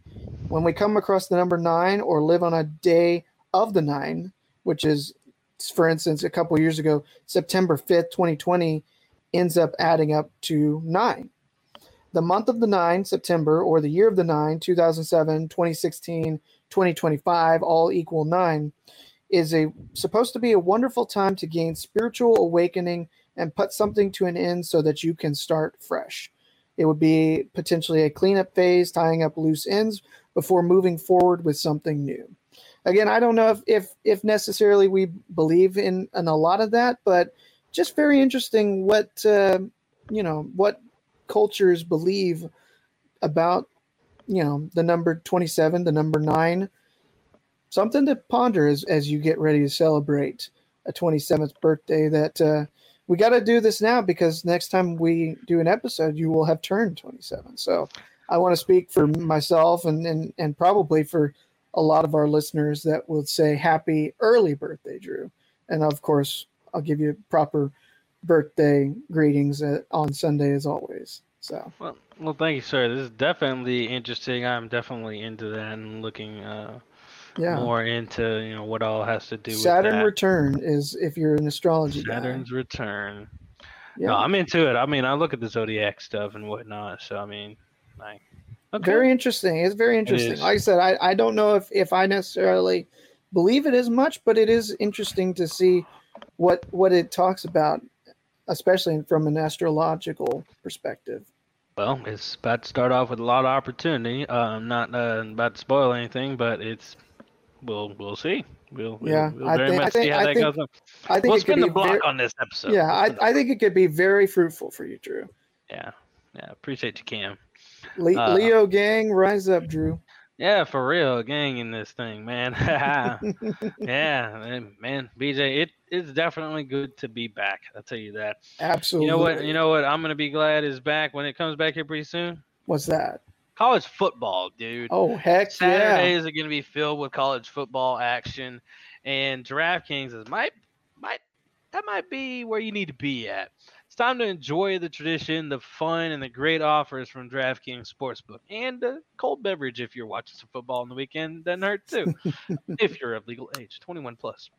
When we come across the number 9 or live on a day of the 9 which is for instance, a couple years ago, September 5th, 2020, ends up adding up to nine. The month of the nine, September, or the year of the nine, 2007, 2016, 2025, all equal nine, is a supposed to be a wonderful time to gain spiritual awakening and put something to an end so that you can start fresh. It would be potentially a cleanup phase, tying up loose ends before moving forward with something new again i don't know if if, if necessarily we believe in, in a lot of that but just very interesting what uh, you know what cultures believe about you know the number 27 the number 9 something to ponder as, as you get ready to celebrate a 27th birthday that uh, we got to do this now because next time we do an episode you will have turned 27 so i want to speak for myself and and, and probably for a lot of our listeners that will say happy early birthday, Drew. And of course, I'll give you proper birthday greetings uh, on Sunday as always. So, Well, well, thank you, sir. This is definitely interesting. I'm definitely into that and looking uh, yeah. more into you know what all has to do Saturn return is if you're an astrology guy. Saturn's return. Yeah. No, I'm into it. I mean, I look at the zodiac stuff and whatnot. So I mean, like, okay. Very interesting. It's very interesting. is. Like I said, I, I don't know if, if I necessarily believe it as much, but it is interesting to see what what it talks about, especially from an astrological perspective. Well, it's about to start off with a lot of opportunity. Uh, I'm not uh, about to spoil anything, but it's we'll we'll see. We'll, we'll, Yeah, we'll I very think- I much think- see how I that think- goes. on. I think We'll spin the block very, on this episode. yeah, I, I think it could be very fruitful for you, Drew. Yeah, yeah. Appreciate you, Cam. Le- Uh, Leo gang, rise up, Drew. Yeah, for real, gang in this thing, man. yeah, man, BJ, it's definitely good to be back. I'll tell you that. Absolutely. You know what? You know what? I'm gonna be glad is back when it comes back here pretty soon. What's that? College football, dude. Oh heck yeah! Saturdays are going to be filled with college football action, and DraftKings is might might that might be where you need to be at. Time to enjoy the tradition, the fun, and the great offers from DraftKings Sportsbook, and a cold beverage if you're watching some football on the weekend. Doesn't hurt too, if you're of legal age, 21 plus.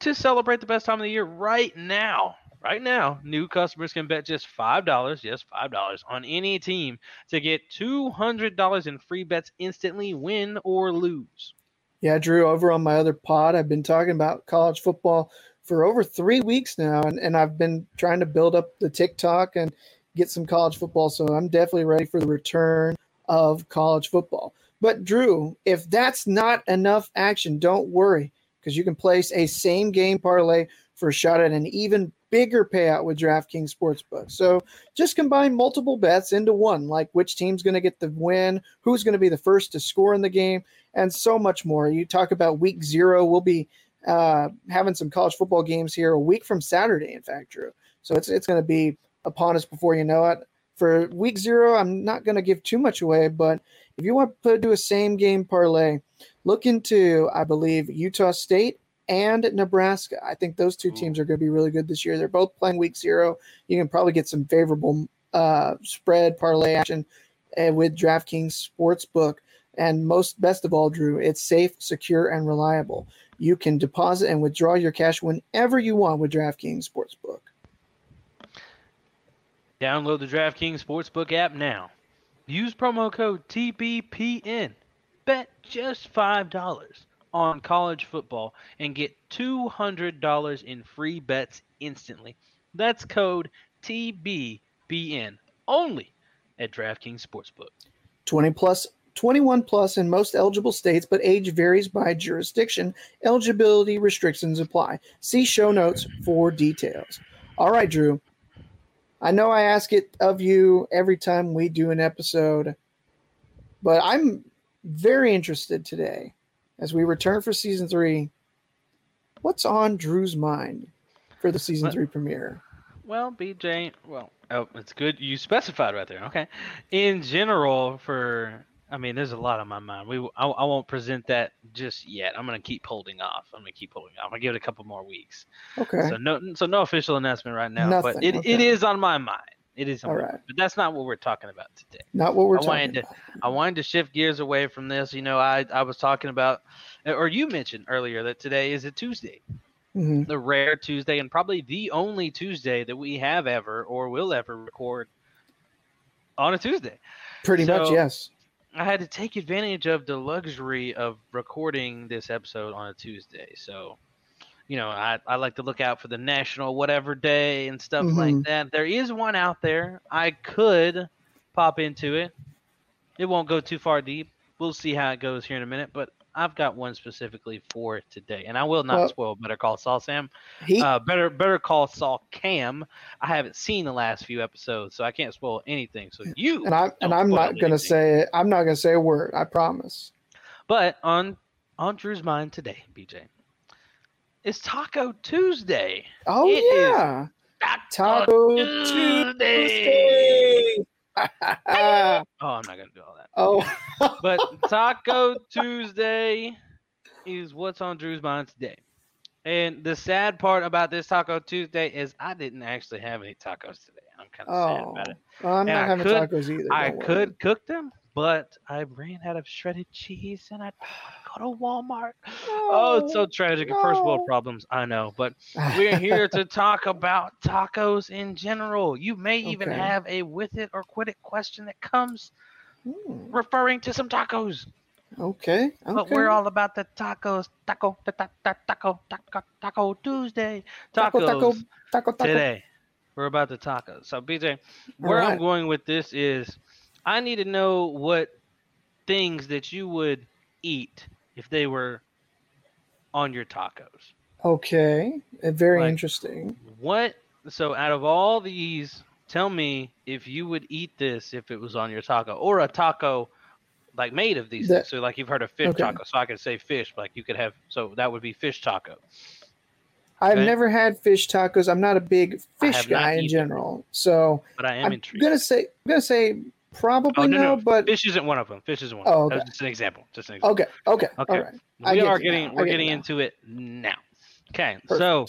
to celebrate the best time of the year right now. Right now, new customers can bet just $5, yes, $5 on any team to get $200 in free bets instantly, win or lose. Yeah, Drew, over on my other pod, I've been talking about college football for over three weeks now, and, and I've been trying to build up the TikTok and get some college football. So I'm definitely ready for the return of college football. But Drew, if that's not enough action, don't worry because you can place a same game parlay for a shot at an even bigger payout with DraftKings Sportsbook. So just combine multiple bets into one, like which team's going to get the win, who's going to be the first to score in the game, and so much more. You talk about week zero. We'll be uh, having some college football games here a week from Saturday, in fact, Drew. So it's it's going to be upon us before you know it. For week zero, I'm not going to give too much away, but if you want to do a same game parlay, look into, I believe, Utah State and Nebraska. I think those two teams are going to be really good this year. They're both playing week zero. You can probably get some favorable uh, spread parlay action uh, with DraftKings Sportsbook. And most best of all, Drew, it's safe, secure, and reliable. You can deposit and withdraw your cash whenever you want with DraftKings Sportsbook. Download the DraftKings Sportsbook app now. Use promo code TBPN. Bet just $5 on college football and get $200 in free bets instantly. That's code TBPN only at DraftKings Sportsbook. 20 plus 21 plus in most eligible states, but age varies by jurisdiction. Eligibility restrictions apply. See show notes for details. All right, Drew. I know I ask it of you every time we do an episode, but I'm very interested today as we return for season three. What's on Drew's mind for the season What? three premiere? Well, BJ, well, oh, it's good you specified right there. Okay. In general, for I mean, there's a lot on my mind. We I, I won't present that just yet. I'm gonna keep holding off. I'm gonna keep holding off. I'm gonna give it a couple more weeks. Okay. So no, so no official announcement right now. but Nothing, it, it okay. is on my mind. It is on All my right. mind. But that's not what we're talking about today. Not what we're I talking wanted to. I wanted to shift gears away from this. You know, I I was talking about, or you mentioned earlier that today is a Tuesday, Mhm. the rare Tuesday, and probably the only Tuesday that we have ever or will ever record on a Tuesday. Pretty much, yes. I had to take advantage of the luxury of recording this episode on a Tuesday. So, you know, I, I like to look out for the national whatever day and stuff like Mhm. that. There is one out there. I could pop into it. It won't go too far deep. We'll see how it goes here in a minute. But I've got one specifically for today, and I will not Well- spoil Better Call Saul Sam. He Uh, better Better Call Saul Cam. I haven't seen the last few episodes, so I can't spoil anything. So you and I'm and I'm not gonna anything. say I'm not gonna say a word. I promise. But on on Drew's mind today, BJ, it's Taco Tuesday. Oh It is yeah, Taco Tuesday. Oh, I'm not gonna do all that. oh, But Taco Tuesday is what's on Drew's mind today. And the sad part about this Taco Tuesday is I didn't actually have any tacos today. I'm kind of sad oh. about it. Well, I'm And not I having could- tacos either. I worry. could cook them, but I ran out of shredded cheese and I don't want to go to Walmart. Oh, it's so tragic. First world problems, I know, but we're here to talk about tacos in general. You may even have a with it or quit it question that comes Hmm, referring to some tacos. Okay. Okay. But we're all about the tacos, taco, ta- ta- ta- taco, taco, taco Tuesday, tacos taco, taco, taco, taco. today. We're about the tacos. So BJ, where I'm going with this is, I need to know what things that you would eat if they were on your tacos. Okay. Uh, Very Like- interesting. What? So out of all these, tell me if you would eat this if it was on your taco or a taco like made of these That- things. So like you've heard of fish Okay. taco, so I could say fish, like you could have. So that would be fish taco. I've okay. never had fish tacos. I'm not a big fish guy in general. So But I am I'm intrigued. gonna say I'm gonna say probably Oh no, no, no, but fish isn't one of them. Fish isn't one. Oh, okay. That's just an example. Just an example. okay, okay, Okay. all right. I we are getting. We're get getting into it now. Okay, so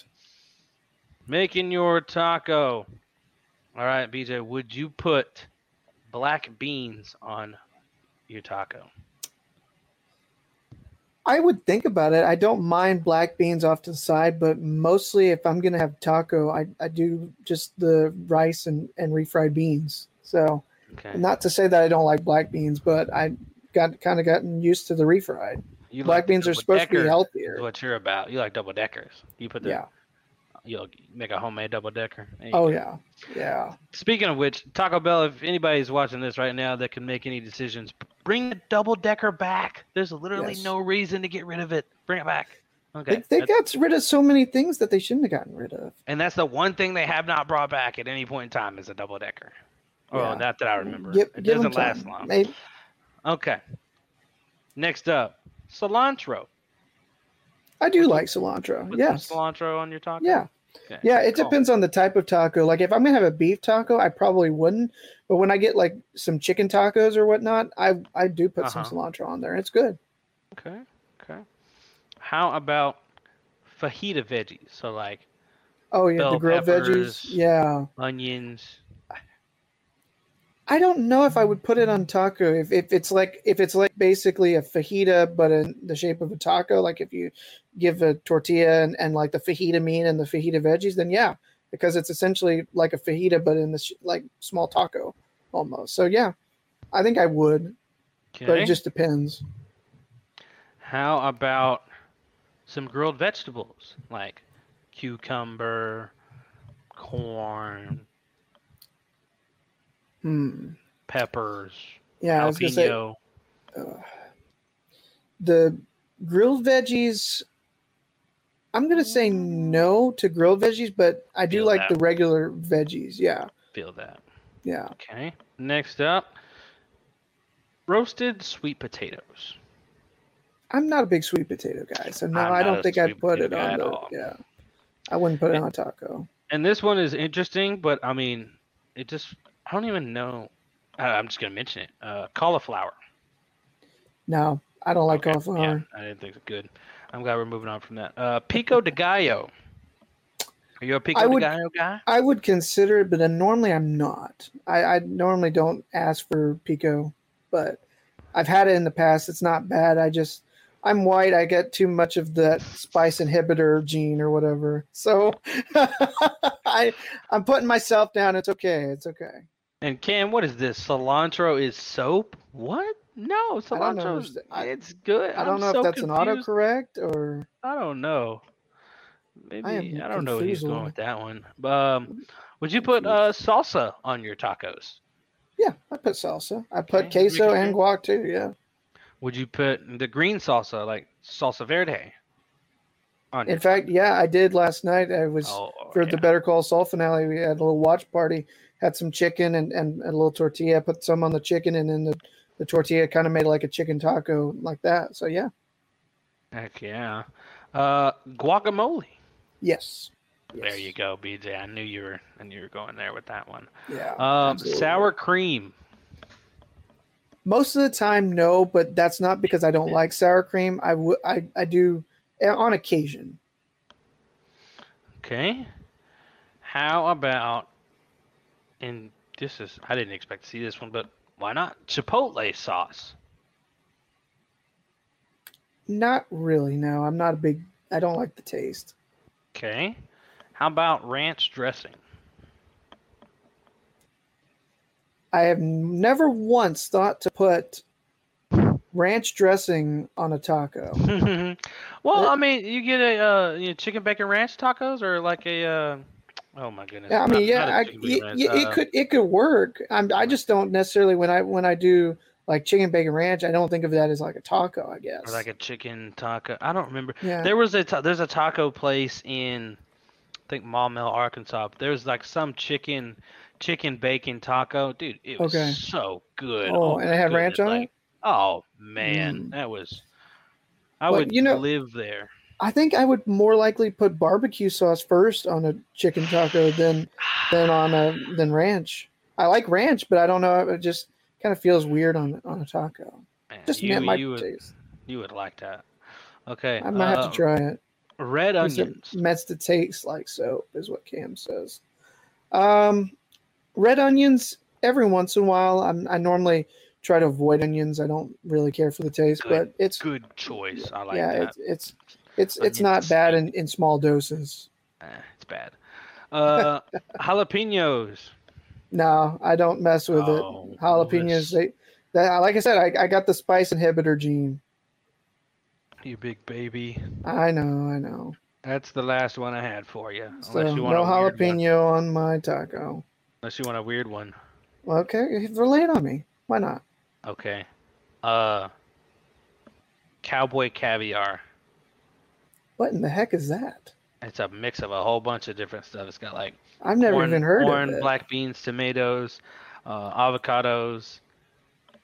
making your taco. All right, BJ, would you put black beans on your taco? I would think about it. I don't mind black beans off to the side, but mostly if I'm gonna have taco, I, I do just the rice and, and refried beans. So Okay. not to say that I don't like black beans, but I got kind of gotten used to the refried. You black like beans are supposed to be healthier. is What you're about? You like double deckers? You put the Yeah. you'll make a homemade double decker. Oh yeah. Yeah. Speaking of which, Taco Bell, if anybody's watching this right now that can make any decisions, bring the double decker back. There's literally Yes. no reason to get rid of it. Bring it back. Okay. They, they got rid of so many things that they shouldn't have gotten rid of. and that's the one thing they have not brought back at any point in time is a double decker. Oh, Yeah. not that I remember. Give- it give doesn't last long. They- Okay. Next up, cilantro. I do like cilantro. Put Yes. some cilantro on your taco. Yeah. Okay. Yeah, it cool. depends on the type of taco. Like if I'm gonna have a beef taco, I probably wouldn't. But when I get like some chicken tacos or whatnot, I I do put some Uh-huh. cilantro on there. It's good. Okay. Okay. How about fajita veggies? So like Oh yeah, the grilled peppers. veggies. Yeah. onions. I don't know if I would put it on taco if, if it's like if it's like basically a fajita but in the shape of a taco. Like if you give a tortilla and, and like the fajita meat and the fajita veggies, then yeah, because it's essentially like a fajita but in this like small taco almost. So yeah, I think I would, but it just depends. How about some grilled vegetables like cucumber, corn, Hmm. peppers, Yeah, I was gonna say jalapeno? the grilled veggies. I'm gonna say no to grilled veggies, but I do Feel like that. the regular veggies. Yeah, Feel that. yeah. Okay. Next up, roasted sweet potatoes. I'm not a big sweet potato guy, so no, I don't think I'd put it on the. Yeah, I wouldn't put it on a taco. And this one is interesting, but I mean, it just I don't even know. Uh, I'm just gonna mention it. Uh, cauliflower. No, I don't like Okay, cauliflower. Yeah, I didn't think it's good. I'm glad we're moving on from that. Uh, pico de gallo. Are you a pico I de gallo guy? I would consider it, but then normally I'm not. I, I normally don't ask for pico, but I've had it in the past. It's not bad. I just I'm white. I get too much of that spice inhibitor gene or whatever. So I I'm putting myself down. It's okay. It's okay. And Cam, what is this? Cilantro is soap? What? No, cilantro. It's good. I don't I'm know so if that's confused. an autocorrect or I don't know. Maybe I, am don't know what he's going with that one. Um, would you put uh, salsa on your tacos? yeah, I put salsa. I put Okay, queso and guac too. Yeah. Would you put the green salsa, like salsa verde? On In fact, yeah, I did last night. I was Oh, for yeah. the Better Call Saul finale. We had a little watch party. Had some chicken and, and, and a little tortilla. I Put some on the chicken, and then the, the tortilla kind of made like a chicken taco like that. So yeah, Heck yeah. Uh, guacamole. yes. There you go, BJ. I knew you were, I knew you were going there with that one. Yeah. Um, sour cream. Most of the time, no, but that's not because I don't like sour cream. I would I I do eh, on occasion. Okay. How about, and this is, I didn't expect to see this one, but why not? Chipotle sauce. Not really. No, I'm not a big. I don't like the taste. Okay. How about ranch dressing? I have never once thought to put ranch dressing on a taco. well, I mean, you get a uh, you know, chicken bacon ranch tacos or like a, uh, oh my goodness. Yeah, I mean, yeah, I, chicken bacon y- ranch, y- uh, it could it could work. I'm, I just don't necessarily when I when I do like chicken bacon ranch, I don't think of that as like a taco. I guess. Or like a chicken taco. I don't remember. yeah. There was a ta- there's a taco place in I think Maumelle, Arkansas. There was like some chicken chicken bacon taco. Dude, it was Okay. so good. Oh, and it had ranch on like, it? Oh man, Mm. that was I would you know- live there. I think I would more likely put barbecue sauce first on a chicken taco than than on a than ranch. I like ranch, but I don't know. It just kind of feels weird on on a taco. Man, Just you, my you would taste. you would like that. Okay. I might uh, have to try it. Red Because it onions. meant to taste like soap, is what Cam says. Um, red onions every once in a while. I'm, I normally try to avoid onions. I don't really care for the taste, Good- but it's Good choice. I like yeah, that. it's it's it's it's not bad in, in small doses. Eh, it's bad. Uh, jalapenos. No, I don't mess with Oh, it. Jalapenos, they that like I said, I, I got the spice inhibitor gene. You big baby. I know, I know. That's the last one I had for you. So Unless you want no a weird one. jalapeno on my taco. Unless you want a weird one. Okay, relay it on me. Why not? Okay. Uh, cowboy caviar. What in the heck is that? It's a mix of a whole bunch of different stuff. It's got like I've never corn, even heard corn, of it. black beans, tomatoes, uh, avocados.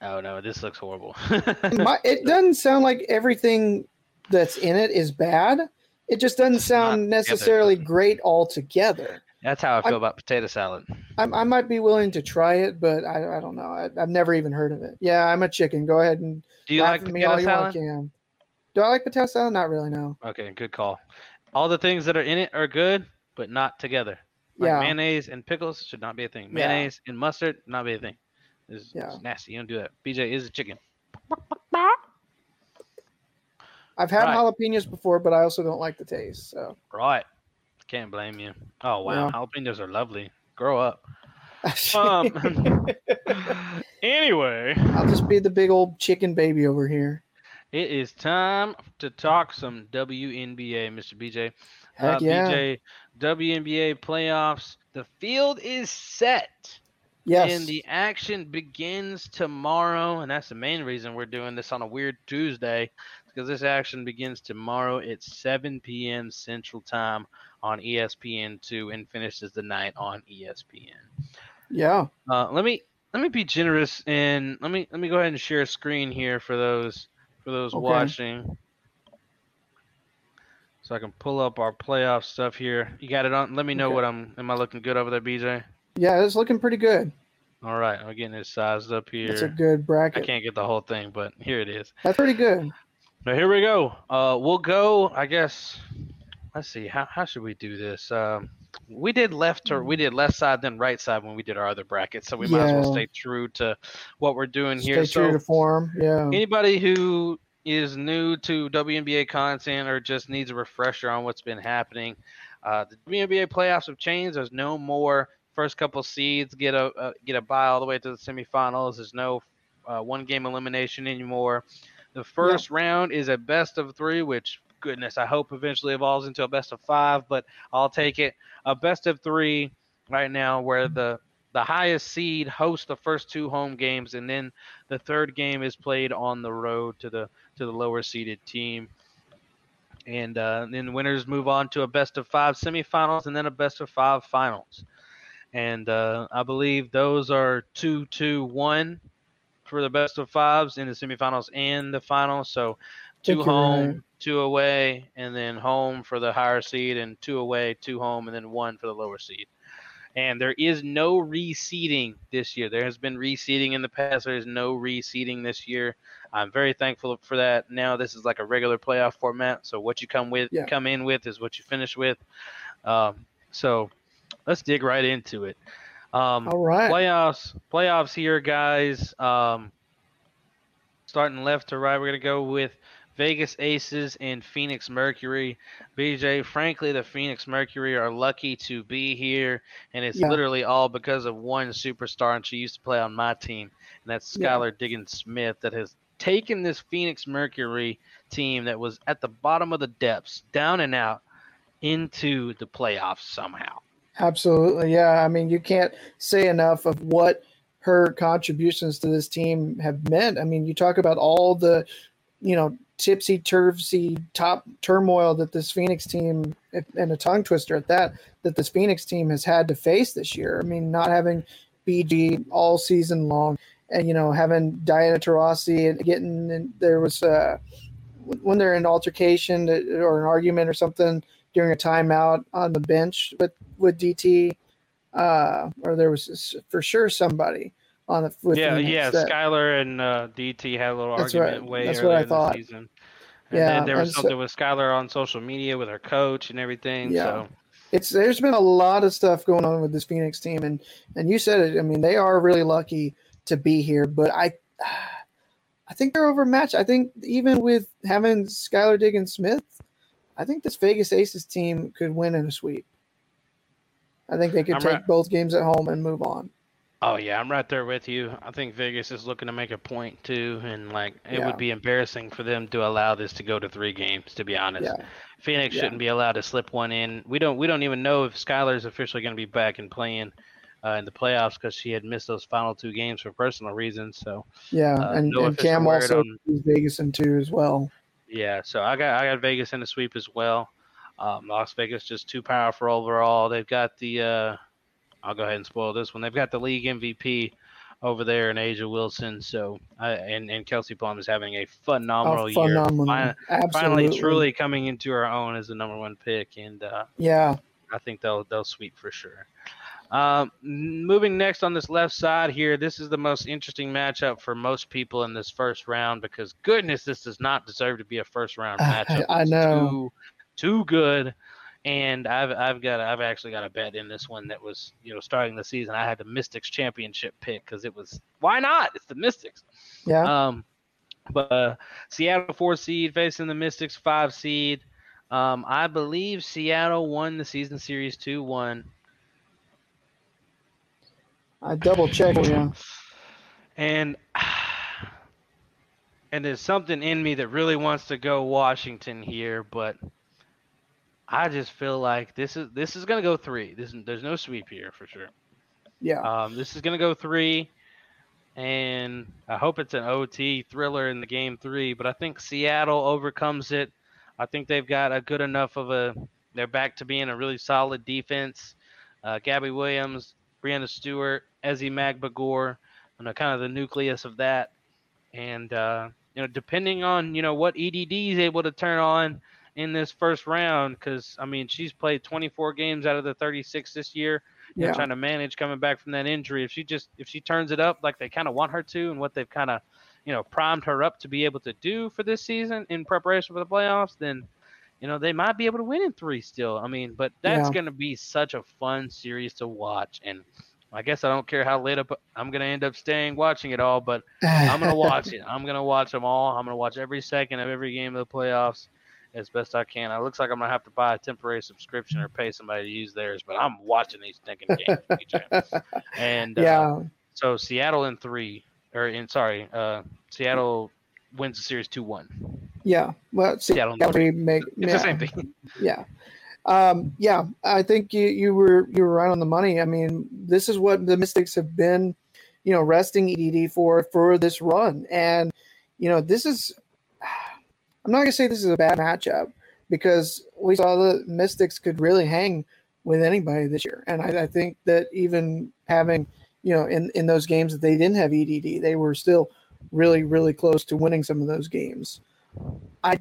Oh no, this looks horrible. My, it doesn't sound like everything that's in it is bad. It just doesn't sound necessarily together. great altogether. That's how I feel I'm- about potato salad. I, I might be willing to try it, but I, I don't know. I, I've never even heard of it. Yeah, I'm a chicken. Go ahead and Do you laugh like at me all potato you want, salad? Do I like potato? Not really. No. Okay, good call. All the things that are in it are good, but not together. Like Yeah. mayonnaise and pickles should not be a thing. Yeah. Mayonnaise and mustard not be a thing. It's, Yeah. it's nasty. You don't do that. BJ is a chicken. I've had Right. jalapenos before, but I also don't like the taste. So Right. Can't blame you. Oh wow, Yeah. jalapenos are lovely. Grow up. Um, anyway, I'll just be the big old chicken baby over here. It is time to talk some WNBA, Mr. BJ. Heck uh, yeah. BJ, WNBA playoffs. The field is set. Yes. And the action begins tomorrow, and that's the main reason we're doing this on a weird Tuesday, because this action begins tomorrow at 7 p.m. Central Time on E ESPN2 and finishes the night on ESPN. yeah. Uh, let me let me be generous and let me let me go ahead and share a screen here for those for those Okay. watching, so I can pull up our playoff stuff here. You got it on. Let me know Okay. what I'm. Am I looking good over there, BJ? Yeah, it's looking pretty good. All right, I'm getting it sized up here. It's a good bracket. I can't get the whole thing, but here it is. That's pretty good. Now here we go. Uh, we'll go. I guess. Let's see. How how should we do this? Um, we did left or we did left side then right side when we did our other bracket, so we might as well stay true to what we're doing here. Stay here. true So to form. Yeah. anybody who is new to WNBA content or just needs a refresher on what's been happening, uh, the WNBA playoffs have changed. There's no more first couple seeds get a uh, get a bye all the way to the semifinals. There's no uh, one game elimination anymore. The first round is a best of three, which goodness, I hope eventually evolves into a best of five, but I'll take it. A best of three right now, where the the highest seed hosts the first two home games, and then the third game is played on the road to the to the lower seeded team. And uh, then winners move on to a best of five semifinals, and then a best of five finals. And uh, I believe those are two, two, one for the best of fives in the semifinals and the finals. So two home, right. two away, and then home for the higher seed, and two away, two home, and then one for the lower seed. And there is no reseeding this year. There has been reseeding in the past. There is no reseeding this year. I'm very thankful for that. Now this is like a regular playoff format. So what you come with, Yeah. come in with, is what you finish with. Um, so let's dig right into it. Um, All right. playoffs playoffs here guys um starting left to right we're gonna go with vegas aces and phoenix mercury bj frankly the phoenix mercury are lucky to be here and it's Yeah. literally all because of one superstar and she used to play on my team and that's Yeah. skylar diggins smith that has taken this phoenix mercury team that was at the bottom of the depths down and out into the playoffs somehow Absolutely. Yeah. I mean, you can't say enough of what her contributions to this team have meant. I mean, you talk about all the, you know, tipsy turvy top turmoil that this Phoenix team and a tongue twister at that, that this Phoenix team has had to face this year. I mean, not having BG all season long and, you know, having Diana Taurasi and getting, and there was, uh, when they're in altercation or an argument or something during a timeout on the bench with with DT, uh, or there was for sure somebody on the with yeah, yeah. that- Skylar and uh, DT had a little That's argument right. way That's earlier what I in thought. the season. And Yeah, then there was and so- something with Skylar on social media with her coach and everything. Yeah. So it's there's been a lot of stuff going on with this Phoenix team, and and you said it. I mean, they are really lucky to be here, but I I think they're overmatched. I think even with having Skylar Diggins Smith, I think this Vegas Aces team could win in a sweep. I think they could I'm take right. both games at home and move on. Oh yeah, I'm right there with you. I think Vegas is looking to make a point too, and like it Yeah. would be embarrassing for them to allow this to go to three games. To be honest, Yeah. Phoenix Yeah. shouldn't be allowed to slip one in. We don't we don't even know if Skylar's officially going to be back and playing uh, in the playoffs because she had missed those final two games for personal reasons. So Yeah, Uh, and, no and Cam also on- Vegas in two as well. yeah, so I got I got Vegas in the sweep as well. Um, Las Vegas just too powerful overall. They've got the uh, I'll go ahead and spoil this one. They've got the league MVP over there in A'ja Wilson. So I, and and Kelsey Plum is having a phenomenal year. phenomenal! Fin- Absolutely, Finally, truly coming into her own as the number one pick, and uh, Yeah, I think they'll they'll sweep for sure. Um, moving next on this left side here, this is the most interesting matchup for most people in this first round because goodness, this does not deserve to be a first round matchup. I It's know. too, too good. And I've I've got I've actually got a bet in this one that was you know starting the season. I had the Mystics championship pick because it was why not? It's the Mystics. yeah. Um, but uh, Seattle four seed facing the Mystics five seed. Um, I believe Seattle won the season series two one, I double checked. Yeah, and and there's something in me that really wants to go Washington here, but I just feel like this is this is gonna go three. This there's no sweep here for sure. yeah. Um, this is gonna go three, and I hope it's an OT thriller in the game three. But I think Seattle overcomes it. I think they've got a good enough of a. They're back to being a really solid defense. Uh, Gabby Williams, Breanna Stewart, Ezi Magbegor, and the kind of the nucleus of that. And uh, you know, depending on you know what EDD is able to turn on in this first round, because I mean she's played 24 games out of the 36 this year Yeah. trying to manage coming back from that injury. If she just if she turns it up like they kind of want her to, and what they've kind of you know primed her up to be able to do for this season in preparation for the playoffs, then you know they might be able to win in three still. I mean, but that's Yeah. going to be such a fun series to watch, and I guess I don't care how late up I'm going to end up staying watching it all, but I'm gonna watch it. I'm gonna watch them all. I'm gonna watch every second of every game of the playoffs as best I can. It looks like I'm gonna have to buy a temporary subscription or pay somebody to use theirs, but I'm watching these stinking games. And uh, yeah, so Seattle in three, or in sorry, uh, Seattle wins the series two one. yeah. Well, Seattle would make It's yeah. the same thing. Yeah. Um, yeah, I think you, you were you were right on the money. I mean, this is what the Mystics have been, you know, resting EDD for for this run, and you know, this is. I'm not gonna say this is a bad matchup because we saw the Mystics could really hang with anybody this year, and I, I think that even having, you know, in in those games that they didn't have EDD, they were still really really close to winning some of those games. I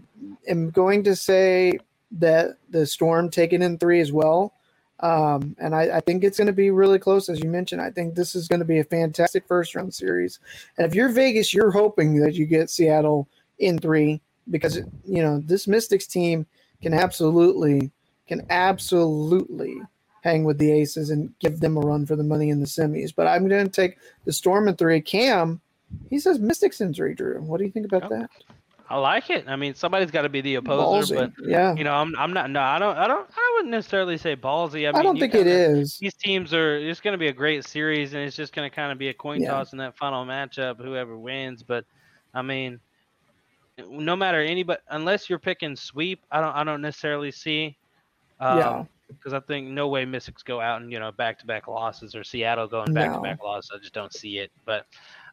am going to say that the Storm taken in three as well. Um, and I, I think it's going to be really close, as you mentioned. I think this is going to be a fantastic first round series. And if you're Vegas, you're hoping that you get Seattle in three because you know this Mystics team can absolutely can absolutely hang with the Aces and give them a run for the money in the semis. But I'm going to take the Storm in three. Cam, he says Mystics in three. Drew, what do you think about that? I like it. I mean, somebody's got to be the opposer, Ballsy. but yeah, you know, I'm I'm not. No, I don't. I don't. I wouldn't necessarily say ballsy. I, I, don't think it kinda- is. these teams are it's going to be a great series and it's just going to kind of be a coin Yeah. toss in that final matchup whoever wins but i mean no matter anybody unless you're picking sweep i don't i don't necessarily see um, Yeah. because i think no way mystics go out and you know back-to-back losses or seattle going back-to-back losses i just don't see it but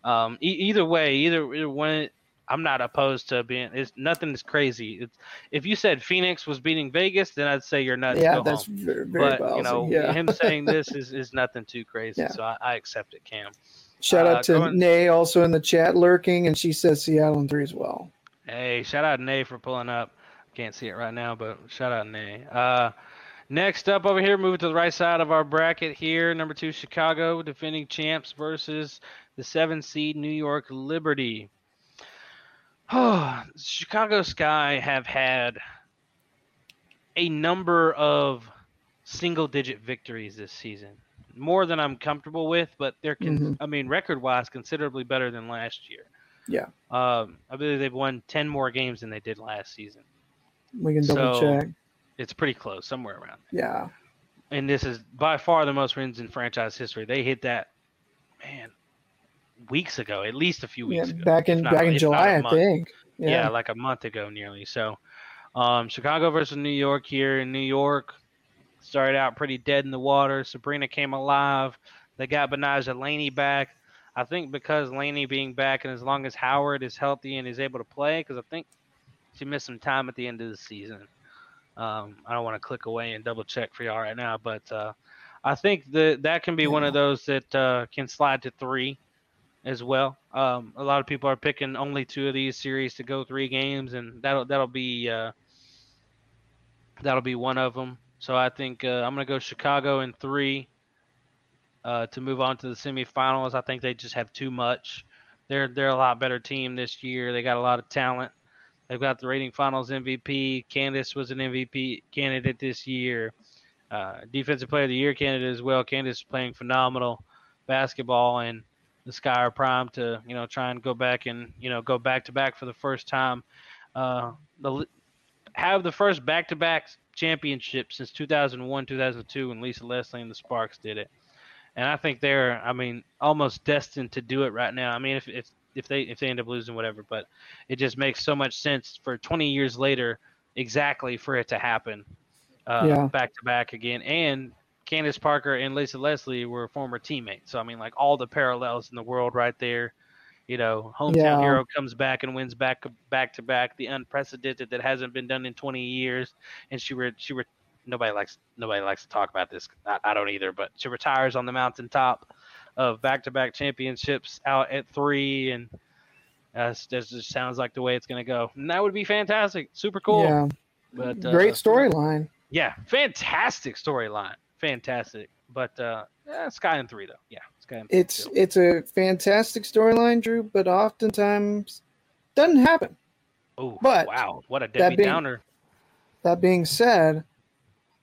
um e- either way either, either one i'm not opposed to being it's nothing is crazy it's if you said phoenix was beating vegas then i'd say you're nuts yeah, that's home very, very but ballsy. you know yeah. him saying this is, is nothing too crazy Yeah. so I, I accept it cam Shout uh, out to Nay also in the chat lurking, and she says Seattle in three as well. Hey shout out nay for pulling up. Can't see it right now but shout out nay. Uh next up over here moving to the right side of our bracket here number two chicago defending champs versus the seven seed new york liberty. Oh chicago sky have had a number of single digit victories this season. More than i'm comfortable with but they're con- Mhm. i mean record wise considerably better than last year Yeah. Um, I believe they've won ten more games than they did last season. We can double So- check. It's pretty close, somewhere around. Yeah. And this is by far the most wins in franchise history. They hit that, man, weeks ago, at least a few Yeah. weeks ago. Back in not- back in July, I think. Yeah. Yeah. like a month ago nearly. So, um, Chicago versus New York here in New York started out pretty dead in the water. Sabrina came alive. They got Betnijah Laney back. I think because Laney being back and as long as Howard is healthy and is able to play, because I think she missed some time at the end of the season. Um, I don't want to click away and double check for y'all right now, but uh, I think that that can be one of those that uh, can slide to three as well. Um, a lot of people are picking only two of these series to go three games, and that'll that'll be uh, that'll be one of them. So I think uh, I'm gonna go Chicago in three uh, to move on to the semifinals. I think they just have too much. They're they're a lot better team this year. They got a lot of talent. They've got the rating finals MVP. Candace was an MVP candidate this year. Uh, defensive player of the year candidate as well. Candace is playing phenomenal basketball, and the Sky are primed to you know try and go back and you know go back to back for the first time. Uh, the have the first back to back championship since 2001 2002 when Lisa Leslie and the Sparks did it. And I think they're I mean almost destined to do it right now. I mean if if if they if they end up losing whatever, but it just makes so much sense for 20 years later exactly for it to happen uh, Yeah. back to back again. And Candace Parker and Lisa Leslie were former teammates. So I mean, like all the parallels in the world right there. You know, hometown Yeah. hero comes back and wins back back to back, the unprecedented that hasn't been done in 20 years. And she were she were nobody likes nobody likes to talk about this. I, I don't either, but she retires on the mountaintop of back to back championships out at three, and uh, that just sounds like the way it's gonna go. And that would be fantastic, super cool. Yeah. But uh, Great storyline. yeah, fantastic storyline, fantastic. But uh, eh, Sky and three though, yeah, Sky and three It's still. it's a fantastic storyline, Drew, but oftentimes doesn't happen. oh but wow, what a Debbie being- Downer. That being said,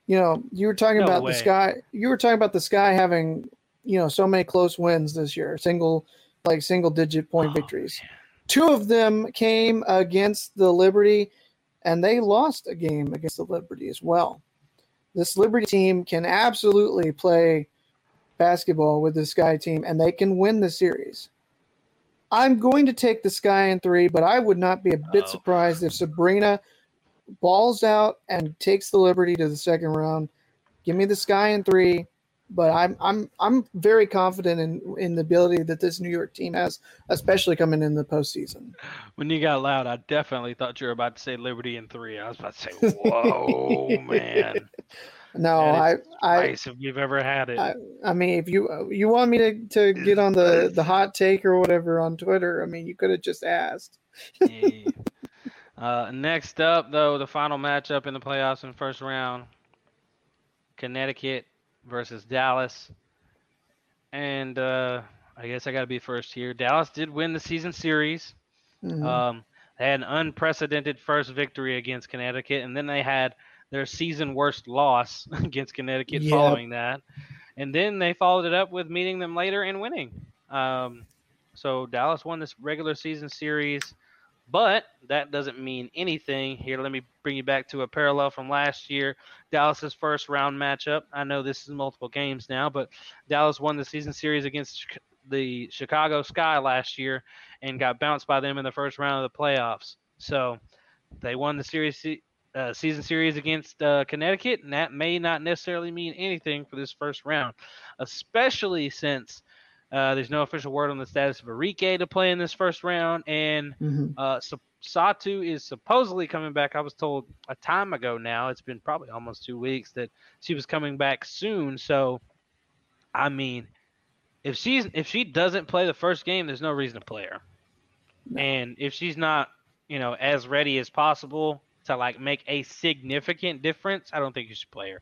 you know, you were talking No about way. the sky. You were talking about the sky having, you know, so many close wins this year, single, like single digit point Oh, victories. Two of them came against the Liberty, and they lost a game against the Liberty as well. This Liberty team can absolutely play basketball with the Sky team, and they can win the series. I'm going to take the Sky in three, but I would not be a bit Oh. surprised if Sabrina balls out and takes the Liberty to the second round. Give me the Sky in three, but I'm I'm I'm very confident in in the ability that this New York team has, especially coming in the postseason. When you got loud, I definitely thought you were about to say Liberty in three. I was about to say, whoa, man, No, I I if we've ever had it. I, I mean, if you you want me to, to get on the the hot take or whatever on Twitter, I mean, you could have just asked. Yeah. Uh, next up, though, the final matchup in the playoffs in the first round Connecticut versus Dallas. And uh, I guess I got to be first here. Dallas did win the season series. Mhm. Um, they had an unprecedented first victory against Connecticut, and then they had their season worst loss against Connecticut Yep. following that. And then they followed it up with meeting them later and winning. Um, so Dallas won this regular season series, but that doesn't mean anything. Here, let me bring you back to a parallel from last year. Dallas's first round matchup. I know this is multiple games now, but Dallas won the season series against the Chicago Sky last year and got bounced by them in the first round of the playoffs. So they won the series uh, season series against uh, Connecticut, and that may not necessarily mean anything for this first round, especially since uh, there's no official word on the status of Arike to play in this first round, and Mhm. uh, Sa- Satou is supposedly coming back. I was told a time ago now. It's been probably almost two weeks that she was coming back soon. So, I mean, if she's if she doesn't play the first game, there's no reason to play her. And if she's not, you know, as ready as possible to like make a significant difference, I don't think you should play her.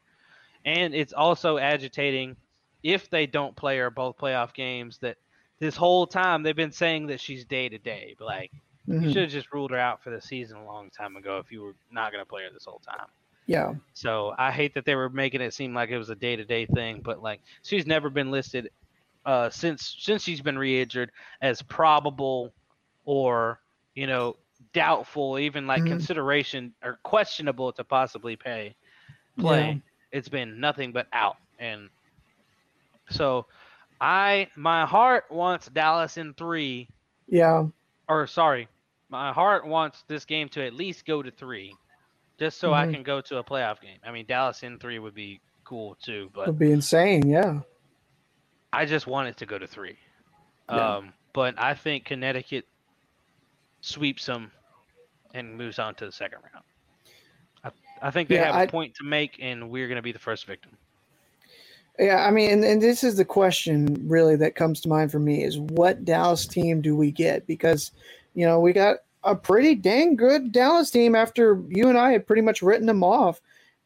And it's also agitating if they don't play her both playoff games that this whole time they've been saying that she's day to day. But like you Mhm. should have just ruled her out for the season a long time ago if you were not going to play her this whole time. Yeah, So I hate that they were making it seem like it was a day to day thing, but like she's never been listed uh, since since she's been re-injured as probable or you know doubtful, even like Mhm. consideration or questionable to possibly pay play. Yeah. It's been nothing but out, and so I my heart wants Dallas in three, Yeah. or sorry, my heart wants this game to at least go to three, just so I Mhm. can go to a playoff game. I mean, Dallas in three would be cool too, but it'd be insane. Yeah. I just want it to go to three. Yeah. Um, but I think Connecticut sweeps them and moves on to the second round. I, I think they Yeah, have a I- point to make, and we're going to be the first victim. Yeah, I mean, and, and this is the question really that comes to mind for me is what Dallas team do we get? Because, you know, we got a pretty dang good Dallas team after you and I had pretty much written them off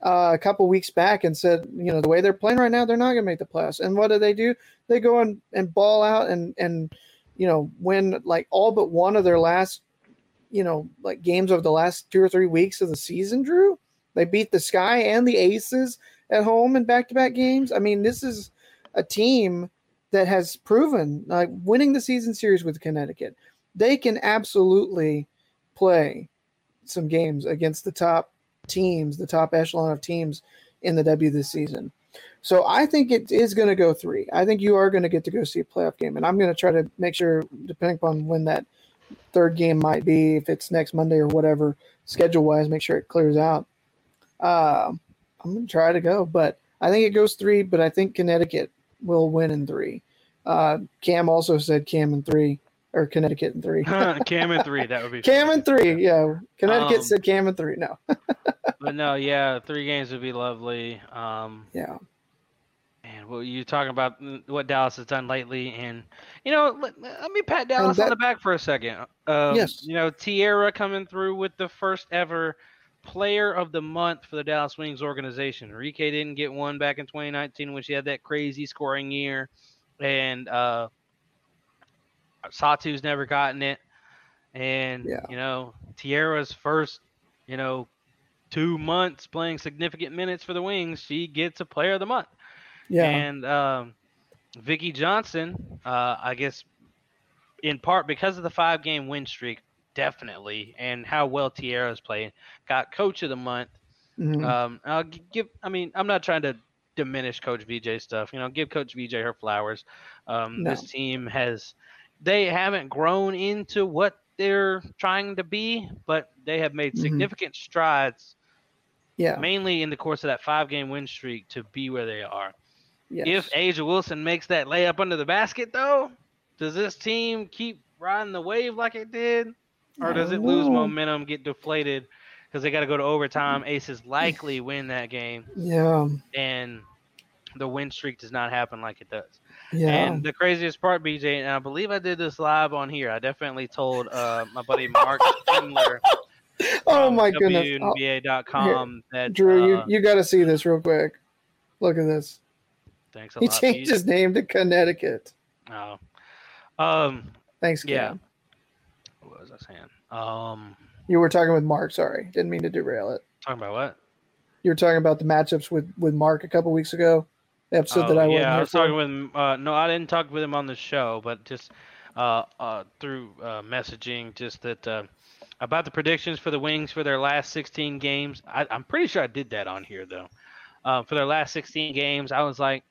uh, a couple weeks back and said, you know, the way they're playing right now, they're not going to make the playoffs. And what do they do? They go and, and ball out and, and, you know, win like all but one of their last, you know, like games of the last two or three weeks of the season, Drew. They beat the Sky and the Aces at home in back-to-back games. I mean, this is a team that has proven like winning the season series with Connecticut. They can absolutely play some games against the top teams, the top echelon of teams in the W this season. So I think it is going to go three. I think you are going to get to go see a playoff game, and I'm going to try to make sure, depending upon when that third game might be, if it's next Monday or whatever, schedule wise, make sure it clears out. Um, I'm going to try to go, but I think it goes three, but I think Connecticut will win in three. Uh, Cam also said Cam in three or Connecticut in three. Cam in three, that would be Cam in three, yeah. Connecticut Um, said Cam in three. No, But no, yeah, three games would be lovely. Um, yeah, and what you talking about mm, what Dallas has done lately, and you know, let, let me pat Dallas that- on the back for a second. Um, Yes. You know, Teaira coming through with the first ever Player of the Month for the Dallas Wings organization. Arike didn't get one back in 2019 when she had that crazy scoring year, and uh, Satou's never gotten it. And Yeah. you know, Teaira's first, you know, two months playing significant minutes for the Wings, she gets a Player of the Month. yeah, And um, Vickie Johnson, uh, I guess, in part because of the five game win streak, definitely, and how well Teaira's playing, got Coach of the Month. Mhm. Um, I'll give. I mean, I'm not trying to diminish Coach VJ stuff. You know, give Coach VJ her flowers. Um, No. This team has, they haven't grown into what they're trying to be, but they have made Mhm. significant strides, yeah. mainly in the course of that five game win streak, to be where they are. yes. If A'ja Wilson makes that layup under the basket, though, does this team keep riding the wave like it did, or does it lose momentum, get deflated because they got to go to overtime? Aces likely win that game, yeah, and the win streak does not happen like it does. yeah, And the craziest part, BJ, and I believe I did this live on here. I definitely told uh, my buddy Mark Schindler oh my goodness, Oh, WNBA.com that Drew, you uh, you got to see this real quick. Look at this. thanks a He lot. changed BJ. his name to Connecticut. Oh. Um. Thanks, Yeah. Cam. What I saying? Um. You were talking with Mark. Sorry, didn't mean to derail it. Talking about what? You were talking about the matchups with with Mark a couple weeks ago. The episode that Oh, I yeah, I was talking with him. Uh, no, I didn't talk with him on the show, but just uh, uh, through uh, messaging, just that uh, about the predictions for the Wings for their last 16 games. I, I'm pretty sure I did that on here though. Uh, for their last 16 games, I was like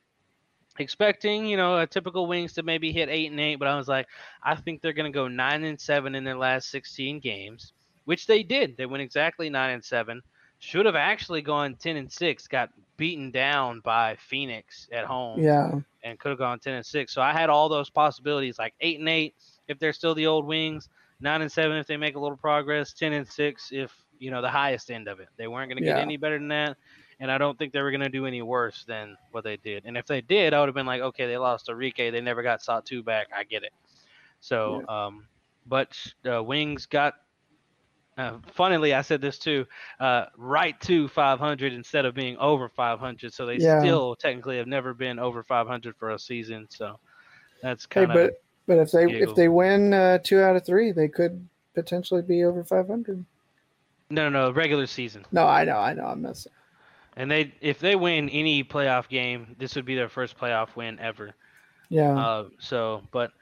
expecting, you know, a typical Wings to maybe hit eight and eight, but I was like, I think they're going to go nine and seven in their last 16 games, which they did. They went exactly nine and seven. Should have actually gone 10 and six. Got beaten down by Phoenix at home Yeah, and could have gone 10 and 6 so i had all those possibilities like 8 and 8 if they're still the old wings 9 and 7 if they make a little progress 10 and 6 if you know the highest end of it they weren't going to get Yeah. any better than that and i don't think they were going to do any worse than what they did and if they did i would have been like okay they lost to Rike. they never got 2 back i get it so um but uh, wings got uh, funnily, I said this too. Uh, right to 500 instead of being over 500, so they Yeah. still technically have never been over 500 for a season. So that's hey, kind of but but if they giggle. if they win uh, two out of three, they could potentially be over five hundred. no, no, no, regular season. No, I know, I know, I'm messing. And they, if they win any playoff game, this would be their first playoff win ever. Yeah, Uh, so, but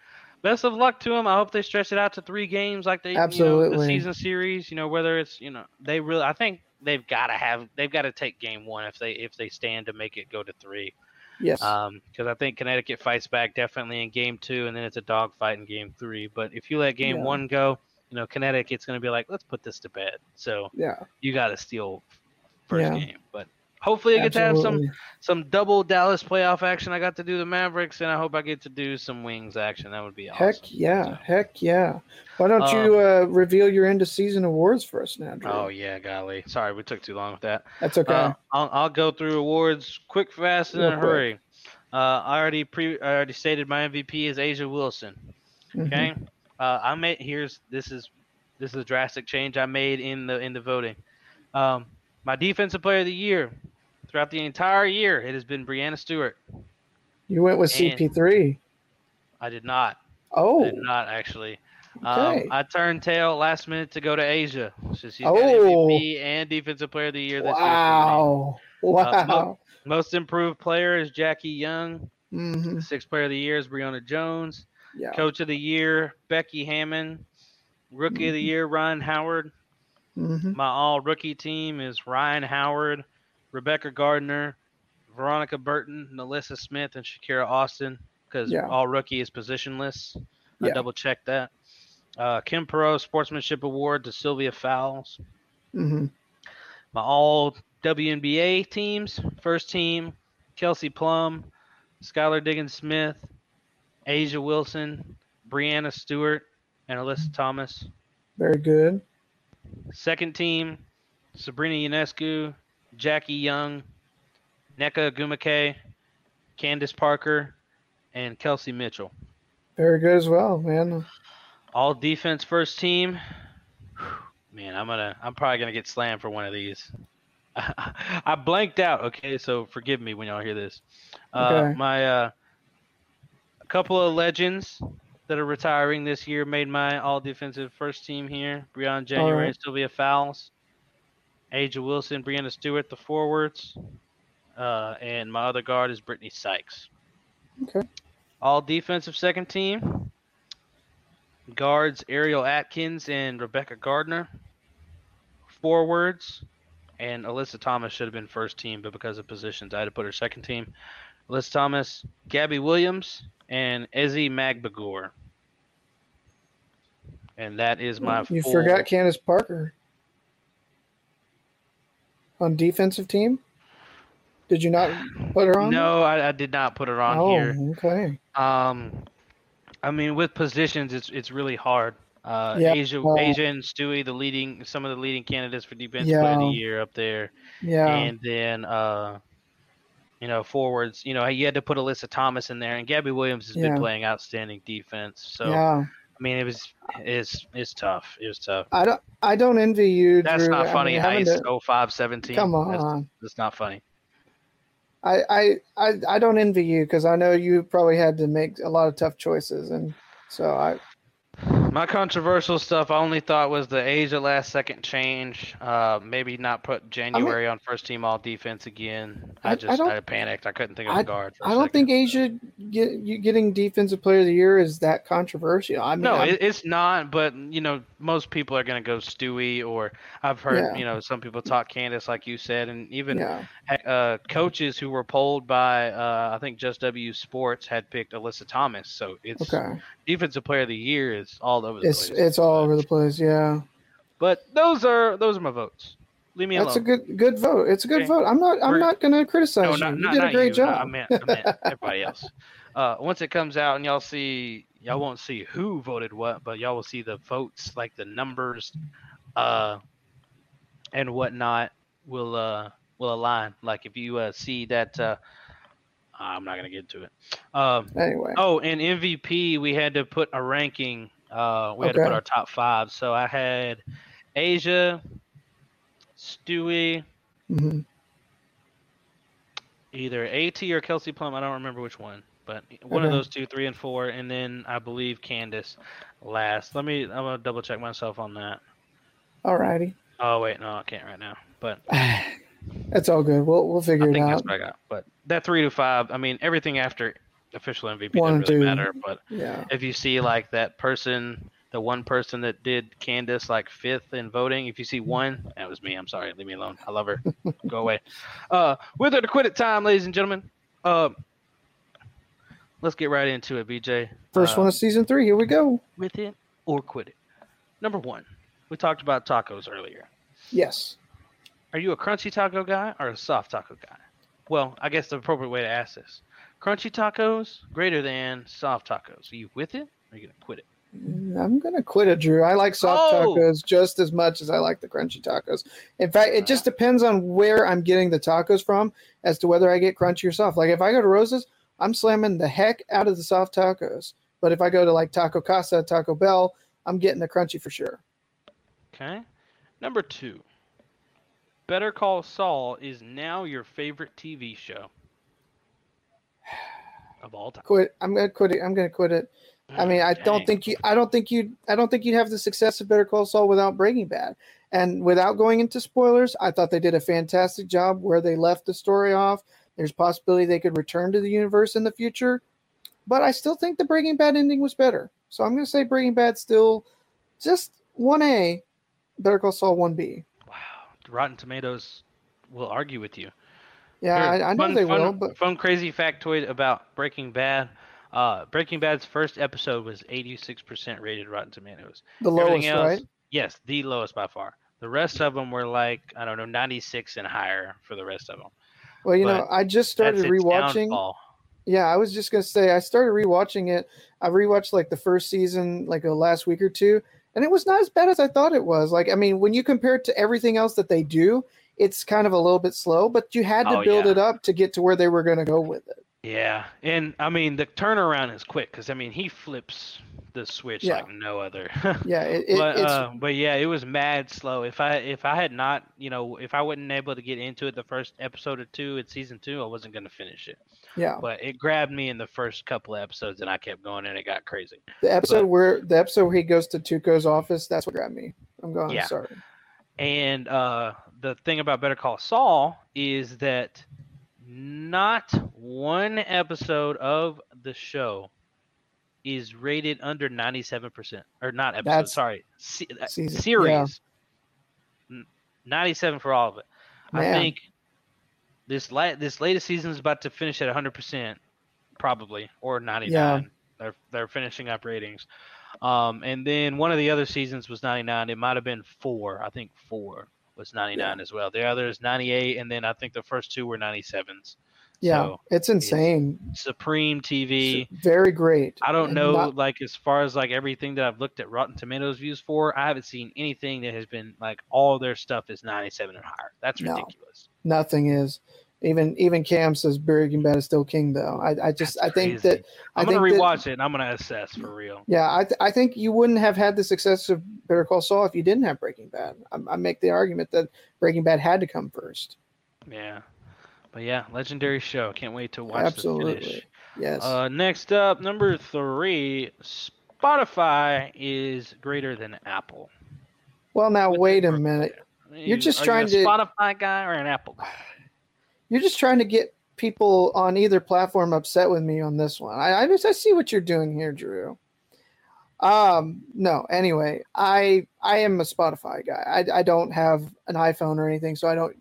best of luck to them. I hope they stretch it out to three games like they You know, Absolutely. the season series. You know whether it's you know they really. I think they've got to have they've got to take game one if they if they stand to make it go to three. Yes. Um, because I think Connecticut fights back definitely in game two, and then it's a dogfight in game three. But if you let game Yeah. one go, you know Connecticut's going to be like, let's put this to bed. So yeah. you got to steal first Yeah. game. But hopefully, I get to have some some double Dallas playoff action. I got to do the Mavericks, and I hope I get to do some Wings action. That would be awesome. Heck yeah. Heck yeah. Why don't you uh, reveal your end of season awards for us now, Drew? Oh yeah, golly. Sorry, we took too long with that. That's okay. Uh, I'll, I'll go through awards quick, fast, and in a quick. hurry. Uh, I already pre I already stated my MVP is A'ja Wilson. Mhm. Okay. Uh, I made here's this is this is a drastic change I made in the in the voting. Um, my defensive player of the year throughout the entire year it has been Breanna Stewart. You went with and- CP3. I did not. Oh, I did not actually. Okay. Um, I turned tail last minute to go to A'ja. So she's got Oh. MVP and defensive player of the year this year. for wow. Uh, Wow. Most improved player is Jackie Young. hmm Sixth player of the year is Brionna Jones. Yeah. Coach of the year, Becky Hammon. Rookie of the year, Rhyne Howard. Hmm My all rookie team is Rhyne Howard, Rebecca Gardner, Veronica Burton, NaLyssa Smith, and Shakira Austin. Because Yeah. all rookie is positionless. I Yeah. double checked that. Uh, Kim Perrot Sportsmanship Award to Sylvia Fowles. hmm My all WNBA teams. First team, Kelsey Plum, Skylar Diggins Smith, A'ja Wilson, Breanna Stewart, and Alyssa Thomas. Very good. Second team, Sabrina Ionescu, Jackie Young, Nneka Ogwumike, Candace Parker, and Kelsey Mitchell. Very good as well, man. All defense first team. Man, I'm gonna I'm probably gonna get slammed for one of these. I blanked out, okay, so forgive me when y'all hear this. Uh, my uh, couple of legends that are retiring this year made my all defensive first team here. Briann January, right. Sylvia Fowles, A'ja Wilson, Breanna Stewart, the forwards, uh, and my other guard is Brittney Sykes. Okay. All defensive second team. Guards Ariel Atkins and Rebecca Gardner. Forwards and Alyssa Thomas should have been first team, but because of positions, I had to put her second team. Alyssa Thomas, Gabby Williams, and Ezi Magbegor. And that is my You full- forgot Candace Parker on defensive team. Did you not put her on? No, I, I did not put her on oh, here. okay. Um, I mean, with positions, it's it's really hard. Uh, Yeah, A'ja, A'ja and Stewie, the leading, some of the leading candidates for defense player of the year up there, Yeah. and then uh, you know, forwards. You know, you had to put Alyssa Thomas in there, and Gabby Williams has been playing outstanding defense. So yeah. I mean, it was it's it's tough. It was tough. I don't. I don't envy you. That's Drew. not I funny. mean, to- 0517. Come That's, on. that's not funny. I, I, I, I don't envy you because I know you probably had to make a lot of tough choices, and so I. My controversial stuff I only thought was the A'ja last second change. Uh, maybe not put January on first team all defense again. I, I- I just don't- I, panicked. I couldn't think of a guard. I I don't second. think A'ja get getting defensive player of the year is that controversial. I mean, No, it, it's not. But you know, most people are gonna go Stewie, or I've heard Yeah. you know some people talk Candace, like you said, and even yeah, uh, coaches who were polled by uh, I think Just W Sports had picked Alyssa Thomas. So it's okay. defensive player of the year is all over the It's place. it's all over the place. Yeah, But those are those are my votes. Leave me alone. that's a good good vote. It's a good Okay. vote. I'm not I'm We're- not going to criticize No, you. not, you not, did a great you. No, job. I meant, I meant everybody else. Uh, once it comes out and y'all see, y'all won't see who voted what, but y'all will see the votes, like the numbers, uh, and whatnot will uh will align. Like if you uh, see that, uh, I'm not gonna get into it. Um, anyway, oh, and MVP, we had to put a ranking. Uh, we had to put our top five. So I had A'ja, Stewie, mhm. either AT or Kelsey Plum. I don't remember which one, but one of those two, three and four, and then I believe Candace last. Let me. I'm gonna double check myself on that. all righty. Oh wait, no, I can't right now. But That's all good. We'll we'll I figure it think out. that's what I got. But that three to five. I mean, everything after official MVP doesn't really matter. But Yeah. if you see like that person, the one person that did Candace like fifth in voting, if you see one, that was me. I'm sorry, leave me alone. I love her. Go away. Uh, with her to quit it time, ladies and gentlemen. Uh, let's get right into it, BJ. First Uh, one of season three. Here we go. with it or quit it. Number one, we talked about tacos earlier. Yes. Are you a crunchy taco guy or a soft taco guy? Well, I guess the appropriate way to ask this: crunchy tacos greater than soft tacos. Are you with it or are you gonna quit it? Mm, I'm gonna quit it, Drew. I like soft Oh! tacos just as much as I like the crunchy tacos. In fact, it just uh-huh. depends on where I'm getting the tacos from as to whether I get crunchy or soft. Like if I go to Rose's, I'm slamming the heck out of the soft tacos. But if I go to like Taco Casa, Taco Bell, I'm getting the crunchy for sure. Okay. Number two. Better Call Saul is now your favorite TV show of all time. Quit. I'm gonna quit it. I'm gonna quit it. I mean, I don't think you. I don't think you. I don't think you'd have the success of Better Call Saul without Breaking Bad. And without going into spoilers, I thought they did a fantastic job where they left the story off. There's possibility they could return to the universe in the future, but I still think the Breaking Bad ending was better. So I'm going to say Breaking Bad still just one A, Better Call Saul one B. Wow. Rotten Tomatoes will argue with you. Yeah, Here, I, I know fun, they fun, will, but fun crazy factoid about Breaking Bad. Uh, Breaking Bad's first episode was 86% rated Rotten Tomatoes. the lowest, else, right? Yes, the lowest by far. The rest of them were like I don't know, 96 and higher for the rest of them. Well, you know, I just started rewatching. downfall. Yeah, I was just gonna say I started rewatching it. I rewatched like the first season like a last week or two, and it was not as bad as I thought it was. Like, I mean, when you compare it to everything else that they do, it's kind of a little bit slow, but you had to Oh, build yeah. it up to get to where they were gonna go with it. Yeah, and I mean the turnaround is quick because I mean he flips the switch Yeah. like no other. Yeah, it, it, but it's uh, but yeah, it was mad slow. If I if I had not, you know, if I wasn't able to get into it the first episode or two in season two, I wasn't gonna finish it. yeah. But it grabbed me in the first couple of episodes, and I kept going, and it got crazy. The episode but- where the episode where he goes to Tuco's office, that's what grabbed me. I'm going. Yeah. Sorry. And uh, the thing about Better Call Saul is that not one episode of the show is rated under 97% or not episode That's- sorry se- uh, Season, yeah. series. N- 97 for all of it. I think this la- this latest season is about to finish at 100% probably or 99 they're they're finishing up ratings. Um and then one of the other seasons was 99 it might have been 4 i think 4 was 99 as well the other is 98 and then i think the first two were 97s Yeah, So, it's insane. supreme tv Very great. I don't And know, not- like as far as like everything that I've looked at Rotten Tomatoes views for, I haven't seen anything that has been like all their stuff is 97 and higher. That's No. ridiculous. nothing is. Even even Cam says Breaking Bad is still king, though. I, I just That's I think crazy. that I'm gonna think that- rewatch it and I'm gonna assess for real. Yeah, I, th- I think you wouldn't have had the success of Better Call Saul if you didn't have Breaking Bad. I, I make the argument that Breaking Bad had to come first. Yeah, but yeah, legendary show. Can't wait to watch the Absolutely. finish. Yes. Uh, next up, number three, Spotify is greater than Apple. well, now what's wait a minute. You're just are trying you a to- Spotify guy or an Apple guy? You're just trying to get people on either platform upset with me on this one. I, I just I see what you're doing here, Drew. Um, no. Anyway, I I am a Spotify guy. I I don't have an iPhone or anything, so I don't.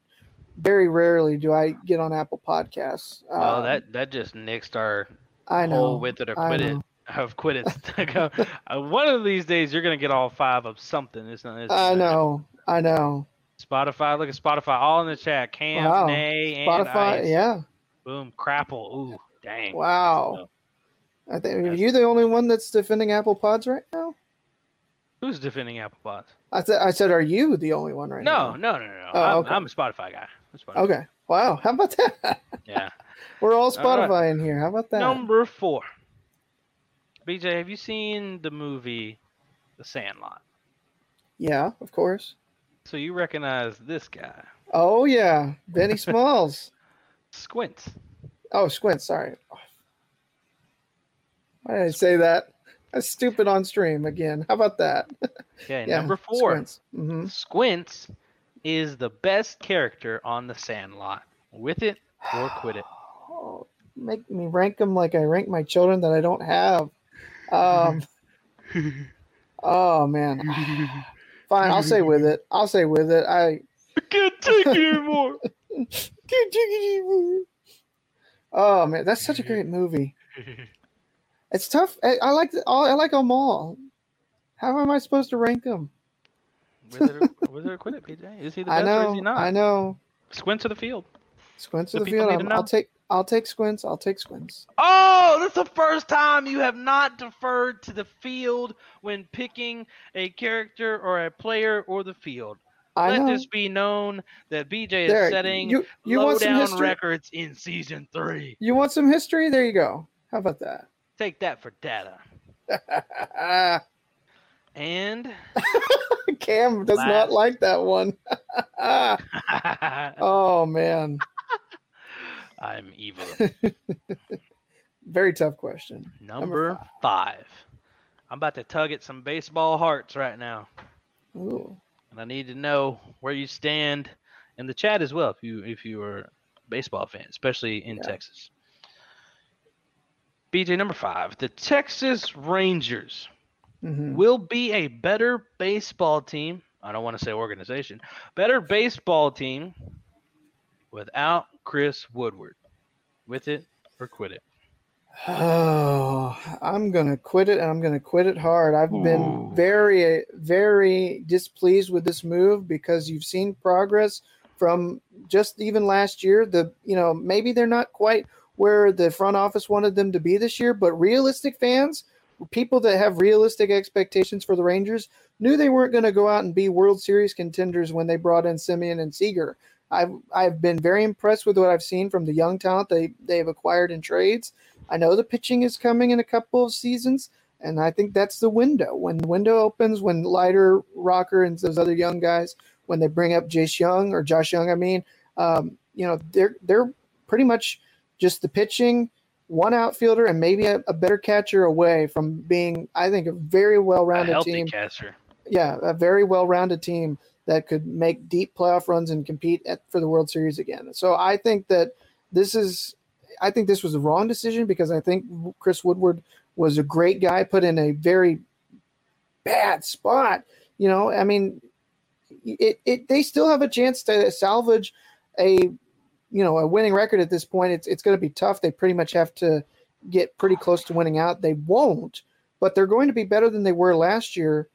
Very rarely do I get on Apple Podcasts. Oh, Um, that that just nixed our I know. whole with it or quit it. Have quit it. One of these days, you're gonna get all five of something. It's not. It's I know. I know. Spotify. Look at Spotify. All in the chat. Cam, Wow. Nay, and Spotify. Ice. Yeah. Boom. Crapple. Ooh. Dang. Wow. I think are you the only one that's defending Apple Pods right now? Who's defending Apple Pods? I said I said, are you the only one right No, now? no, no, no. no. Oh, I'm, okay. I'm a Spotify guy. A Spotify. Okay. Wow. How about that? Yeah. We're all All right. Spotify in here. How about that? Number four. BJ, have you seen the movie The Sandlot? Yeah, of course. So you recognize this guy, Oh yeah, Benny Smalls. Squints. oh, Squint. Sorry. Why did I say that? That's stupid on stream again. How about that? Okay, yeah, number four. hmm Squints is the best character on The Sandlot. With it or quit it. Oh, make me rank them like I rank my children that I don't have. Um, oh man, fine. I'll say with it. I'll say with it. I can't take it anymore. can't take it anymore. Oh man, that's such a great movie. It's tough. I, I like the, I like them all. How am I supposed to rank them? With it or, with quit it, BJ. Is he the I best or is know. he not? I know. Squint to the field. Squint to the people field. I'm- I'll take. I'll take squints. I'll take squints. Oh, that's the first time you have not deferred to the field when picking a character or a player or the field. I Let know. this be known that BJ is setting you- you want some down history? records in season three. You want some history? There you go. How about that? Take that for data. And Cam does Last. not like that one. oh man, I'm evil. very tough question. Number five. I'm about to tug at some baseball hearts right now. Ooh. and I need to know where you stand in the chat as well if you if you are a baseball fan, especially in Texas. BJ number five, the Texas Rangers Mhm. will be a better baseball team. I don't want to say organization, better baseball team without Chris Woodward. With it or quit it. Oh, I'm gonna quit it, and I'm gonna quit it hard. I've been very, very displeased with this move because you've seen progress from just even last year. The you know maybe they're not quite where the front office wanted them to be this year, but realistic fans, people that have realistic expectations for the Rangers, knew they weren't going to go out and be World Series contenders when they brought in Semien and Seager. I've I've been very impressed with what I've seen from the young talent they they've acquired in trades. I know the pitching is coming in a couple of seasons, and I think that's the window. When the window opens, when Leiter Rocker, and those other young guys, when they bring up Jace Young or Josh Jung, I mean, um, you know, they're they're pretty much just the pitching, one outfielder, and maybe a, a better catcher away from being, I think, a very well-rounded team catcher. yeah, a very well-rounded team that could make deep playoff runs and compete at, for the World Series again. So I think that this is, I think this was the wrong decision because I think Chris Woodward was a great guy put in a very bad spot. You know, I mean, it, it they still have a chance to salvage a, you know, a winning record at this point. It's it's going to be tough. They pretty much have to get pretty close to winning out. They won't, but they're going to be better than they were last year.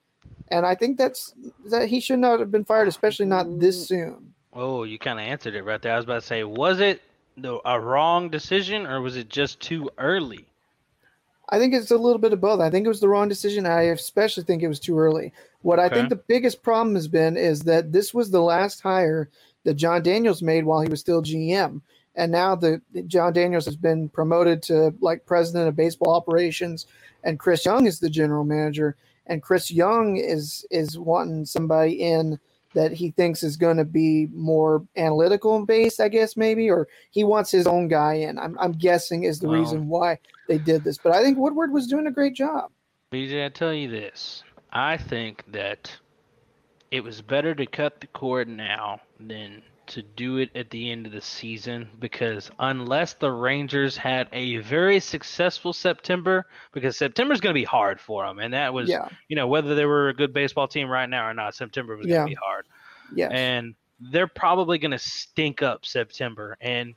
And I think that's that he should not have been fired, especially not this soon. Oh, you kind of answered it right there. I was about to say, was it the, a wrong decision or was it just too early? I think it's a little bit of both. I think it was the wrong decision. I especially think it was too early. What I think the biggest problem has been is that this was the last hire that Jon Daniels made while he was still GM. And now the Jon Daniels has been promoted to like president of baseball operations, and Chris Young is the general manager. And Chris Young is is wanting somebody in that he thinks is going to be more analytical based, I guess maybe, or he wants his own guy in. I'm I'm guessing is the Well- reason why they did this. But I think Woodward was doing a great job. BJ, I tell you this. I think that it was better to cut the cord now than to do it at the end of the season because unless the Rangers had a very successful September, because September's going to be hard for them, and that was, Yeah. you know, whether they were a good baseball team right now or not, September was Yeah. going to be hard. Yeah, and they're probably going to stink up September. And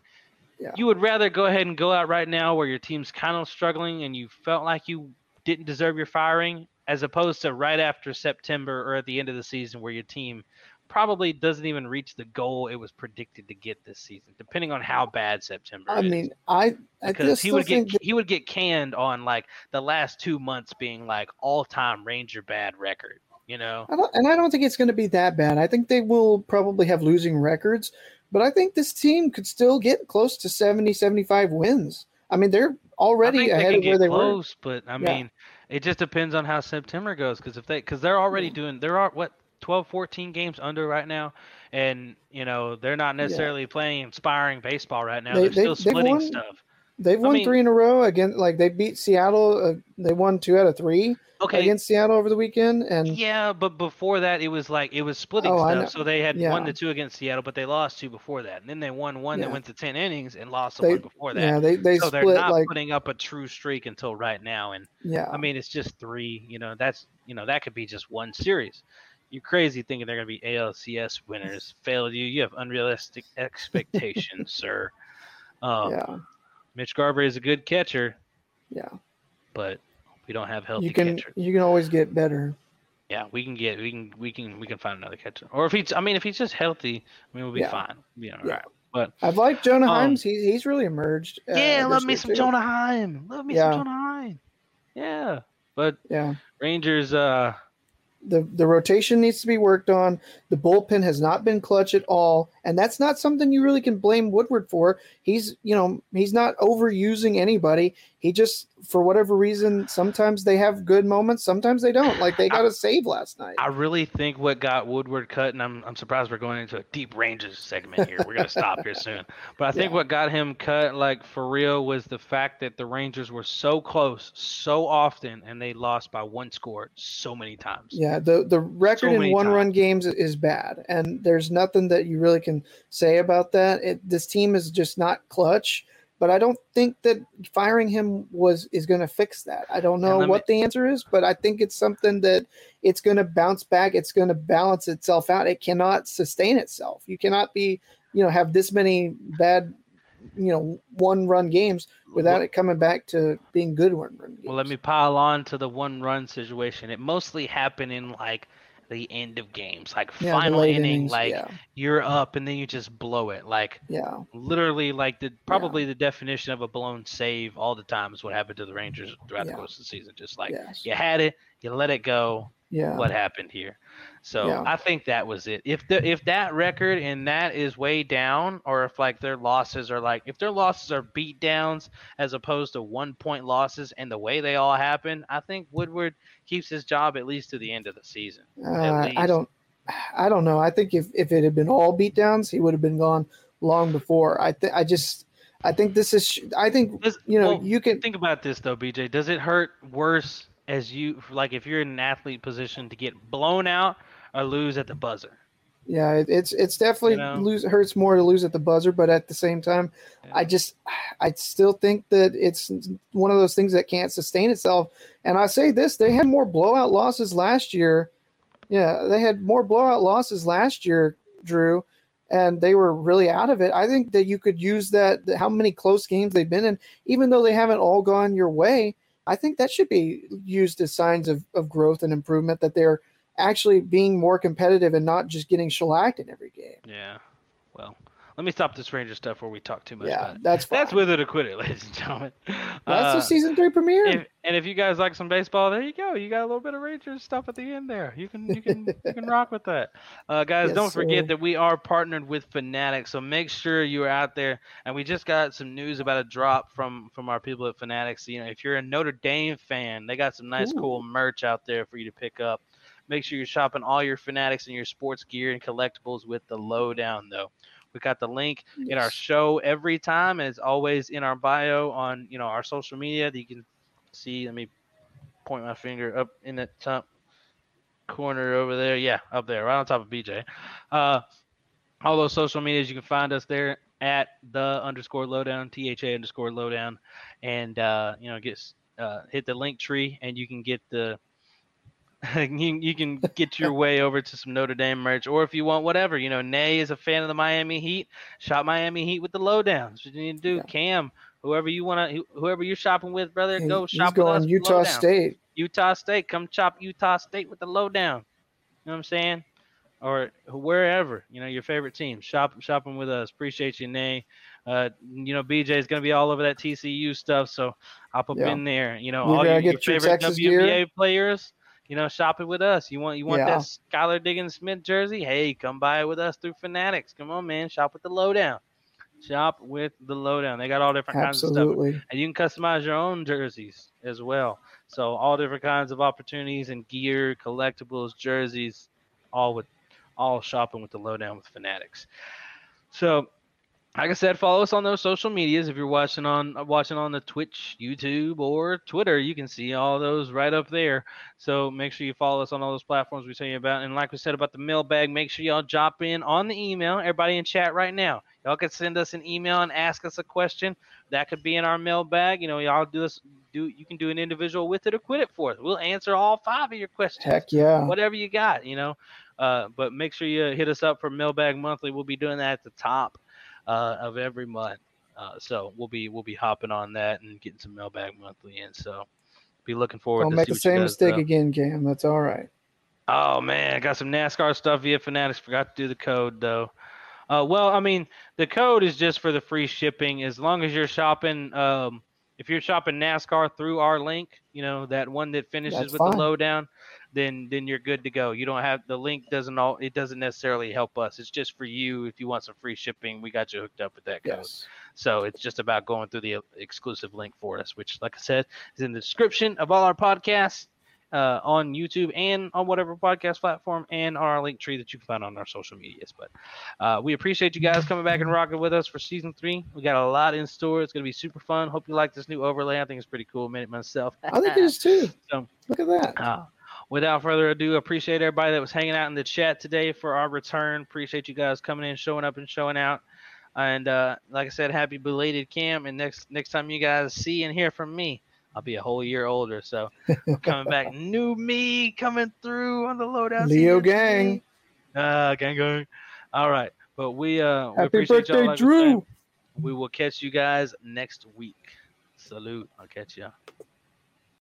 Yeah. you would rather go ahead and go out right now where your team's kind of struggling and you felt like you didn't deserve your firing, as opposed to right after September or at the end of the season where your team probably doesn't even reach the goal it was predicted to get this season, depending on how bad September I is. mean, I I because he would get that, he would get canned on like the last two months being like all time Ranger bad record, you know. I don't, and I don't think it's going to be that bad. I think they will probably have losing records, but I think this team could still get close to 70, 75 wins. I mean, they're already ahead of where they close, but I Yeah. mean, it just depends on how September goes. Because if they, because they're already doing, there are what 12, 14 games under right now, and you know they're not necessarily playing inspiring baseball right now. They- are they- still splitting won- stuff. They've won mean- three in a row again. Like they beat Seattle. Uh, they won two out of three Okay. against Seattle over the weekend. And Yeah, but before that, it was like it was splitting Oh, stuff. So they had Yeah. won the two against Seattle, but they lost two before that, and then they won one Yeah. that went to ten innings and lost the they, one before that. yeah, they they so they're split not like putting up a true streak until right now. And yeah. I mean, it's just three. You know, that's you know that could be just one series. You're crazy thinking they're going to be ALCS winners. Failed you. You have unrealistic expectations, sir. Um, yeah, Mitch Garver is a good catcher, yeah. but we don't have healthy You can catchers. you can always get better. Yeah, we can get we can we can we can find another catcher. Or if he's I mean if he's just healthy, I mean we'll be Yeah. fine. You know, Yeah. right. But I've liked Jonah Um, Himes. He's he's really emerged. uh, yeah, love me some too. Jonah Heim. Love me Yeah. some Jonah Heim. Yeah. But Yeah. Rangers uh the the rotation needs to be worked on. The bullpen has not been clutch at all, and that's not something you really can blame Woodward for. He's you know he's not overusing anybody. He just for whatever reason sometimes they have good moments, sometimes they don't. Like they got a save last night. I really think what got Woodward cut, and I'm, I'm surprised we're going into a deep Rangers segment here. We're gonna stop here soon. But I think Yeah. what got him cut, like for real, was the fact that the Rangers were so close so often, and they lost by one score so many times. Yeah, the the record many in one run games is bad, and there's nothing that you really can say about that. It, this team is just not clutch, but I don't think that firing him was is going to fix that. I don't know let me- what the answer is, but I think it's something that it's going to bounce back. It's going to balance itself out. It cannot sustain itself. You cannot be, you know, have this many bad, you know, one run games without it coming back to being good one run games. Well, let me pile on to the one run situation. It mostly happened in like the end of games, like Yeah, final inning, innings, like yeah. you're up and then you just blow it. Like yeah, literally, like the probably the definition of a blown save all the time is what happened to the Rangers throughout the course of the season. Just like Yes. you had it, you let it go. yeah. What happened here? So Yeah. I think that was it. If the if that record and that is way down, or if like their losses are like if their losses are beat downs as opposed to one point losses and the way they all happen, I think Woodward keeps his job at least to the end of the season. Uh, I don't, I don't know. I think if, if it had been all beat downs, he would have been gone long before. I think I just, I think this is. I think Does- you know well, you can. think about this though, BJ. Does it hurt worse as you like if you're in an athlete position to get blown out or lose at the buzzer? Yeah, it, it's it's definitely You know? lose hurts more to lose at the buzzer, but at the same time, I just I still think that it's one of those things that can't sustain itself. And I say this: they had more blowout losses last year. Yeah, they had more blowout losses last year, Drew, and they were really out of it. I think that you could use that. How many close games they've been in, even though they haven't all gone your way. I think that should be used as signs of, of growth and improvement. That they're actually being more competitive and not just getting shellacked in every game. Yeah. Well, let me stop this Ranger stuff where we talk too much Yeah, that's fine. That's with it or quit it, ladies and gentlemen. That's Uh, the season three premiere. if, and if you guys like some baseball, there you go. You got a little bit of Rangers stuff at the end there. You can you can you can rock with that. Uh, guys, Yes, don't forget sir. that we are partnered with Fanatics, so make sure you are out there. And we just got some news about a drop from from our people at Fanatics. You know, if you're a Notre Dame fan, they got some nice Ooh. cool merch out there for you to pick up. Make sure you're shopping all your Fanatics and your sports gear and collectibles with the lowdown though. We got the link in our show every time, and it's always in our bio on you know our social media that you can see. Let me point my finger up in the top corner over there. Yeah, up there, right on top of BJ. Uh, all those social medias you can find us there at the underscore lowdown, THA underscore lowdown, and uh, you know get uh, hit the link tree, and you can get the you, you can get your way over to some Notre Dame merch, or if you want whatever, you know, Nay is a fan of the Miami Heat. Shop Miami Heat with the lowdowns. What you need to do. Yeah. Cam, whoever you want to, whoever you're shopping with, brother, go he's shop with us. going Utah. State. Utah State. Come chop Utah State with the lowdown. You know what I'm saying? Or wherever, you know, your favorite team. Shop shopping with us. Appreciate you, Nay. Uh, you know, BJ is gonna be all over that TCU stuff, so I'll put Yeah. in there. You know, You're all your, your favorite WNBA players. You know, shopping with us. You want you want Yeah. that Skylar Diggins Smith jersey? Hey, come buy it with us through Fanatics. Come on, man. Shop with the lowdown. Shop with the lowdown. They got all different kinds of stuff Absolutely. and you can customize your own jerseys as well. So all different kinds of opportunities and gear, collectibles, jerseys, all with all shopping with the lowdown with Fanatics. So like I said, follow us on those social medias. If you're watching on watching on the Twitch, YouTube, or Twitter, you can see all those right up there. So make sure you follow us on all those platforms we tell you about. And like we said about the mailbag, make sure y'all drop in on the email. Everybody in chat right now, y'all can send us an email and ask us a question. That could be in our mailbag. You know, y'all do this. Do you can do an individual with it or quit it for us. We'll answer all five of your questions Heck yeah. whatever you got, you know. Uh, but make sure you hit us up for Mailbag Monthly. We'll be doing that at the top uh, of every month. Uh, so we'll be we'll be hopping on that and getting some Mailbag Monthly in. So be looking forward. Don't to make the same mistake do. again, Cam. That's all right. Oh man, I got some NASCAR stuff via Fanatics. Forgot to do the code though. Uh, well, I mean, the code is just for the free shipping. As long as you're shopping, um, if you're shopping NASCAR through our link, you know that one that finishes That's with fine. the lowdown, then then you're good to go. You don't have the link doesn't all it doesn't necessarily help us. It's just for you. If you want some free shipping, we got you hooked up with that code. Yes. So it's just about going through the uh, exclusive link for us, which, like I said, is in the description of all our podcasts uh, on YouTube and on whatever podcast platform and on our link tree that you can find on our social medias. But uh, we appreciate you guys coming back and rocking with us for season three. We got a lot in store. It's going to be super fun. Hope you like this new overlay. I think it's pretty cool. Made it myself. I think it is too. So- Look at that. Uh, without further ado, appreciate everybody that was hanging out in the chat today for our return. Appreciate you guys coming in, showing up, and showing out. And uh, like I said, happy belated cam. And next next time you guys see and hear from me, I'll be a whole year older. So I'm coming back, new me coming through on the lowdown. Leo gang. Uh, gang gang. All right, but we uh we Happy appreciate y'all. birthday, like. Drew. We will catch you guys next week. Salute. I'll catch ya.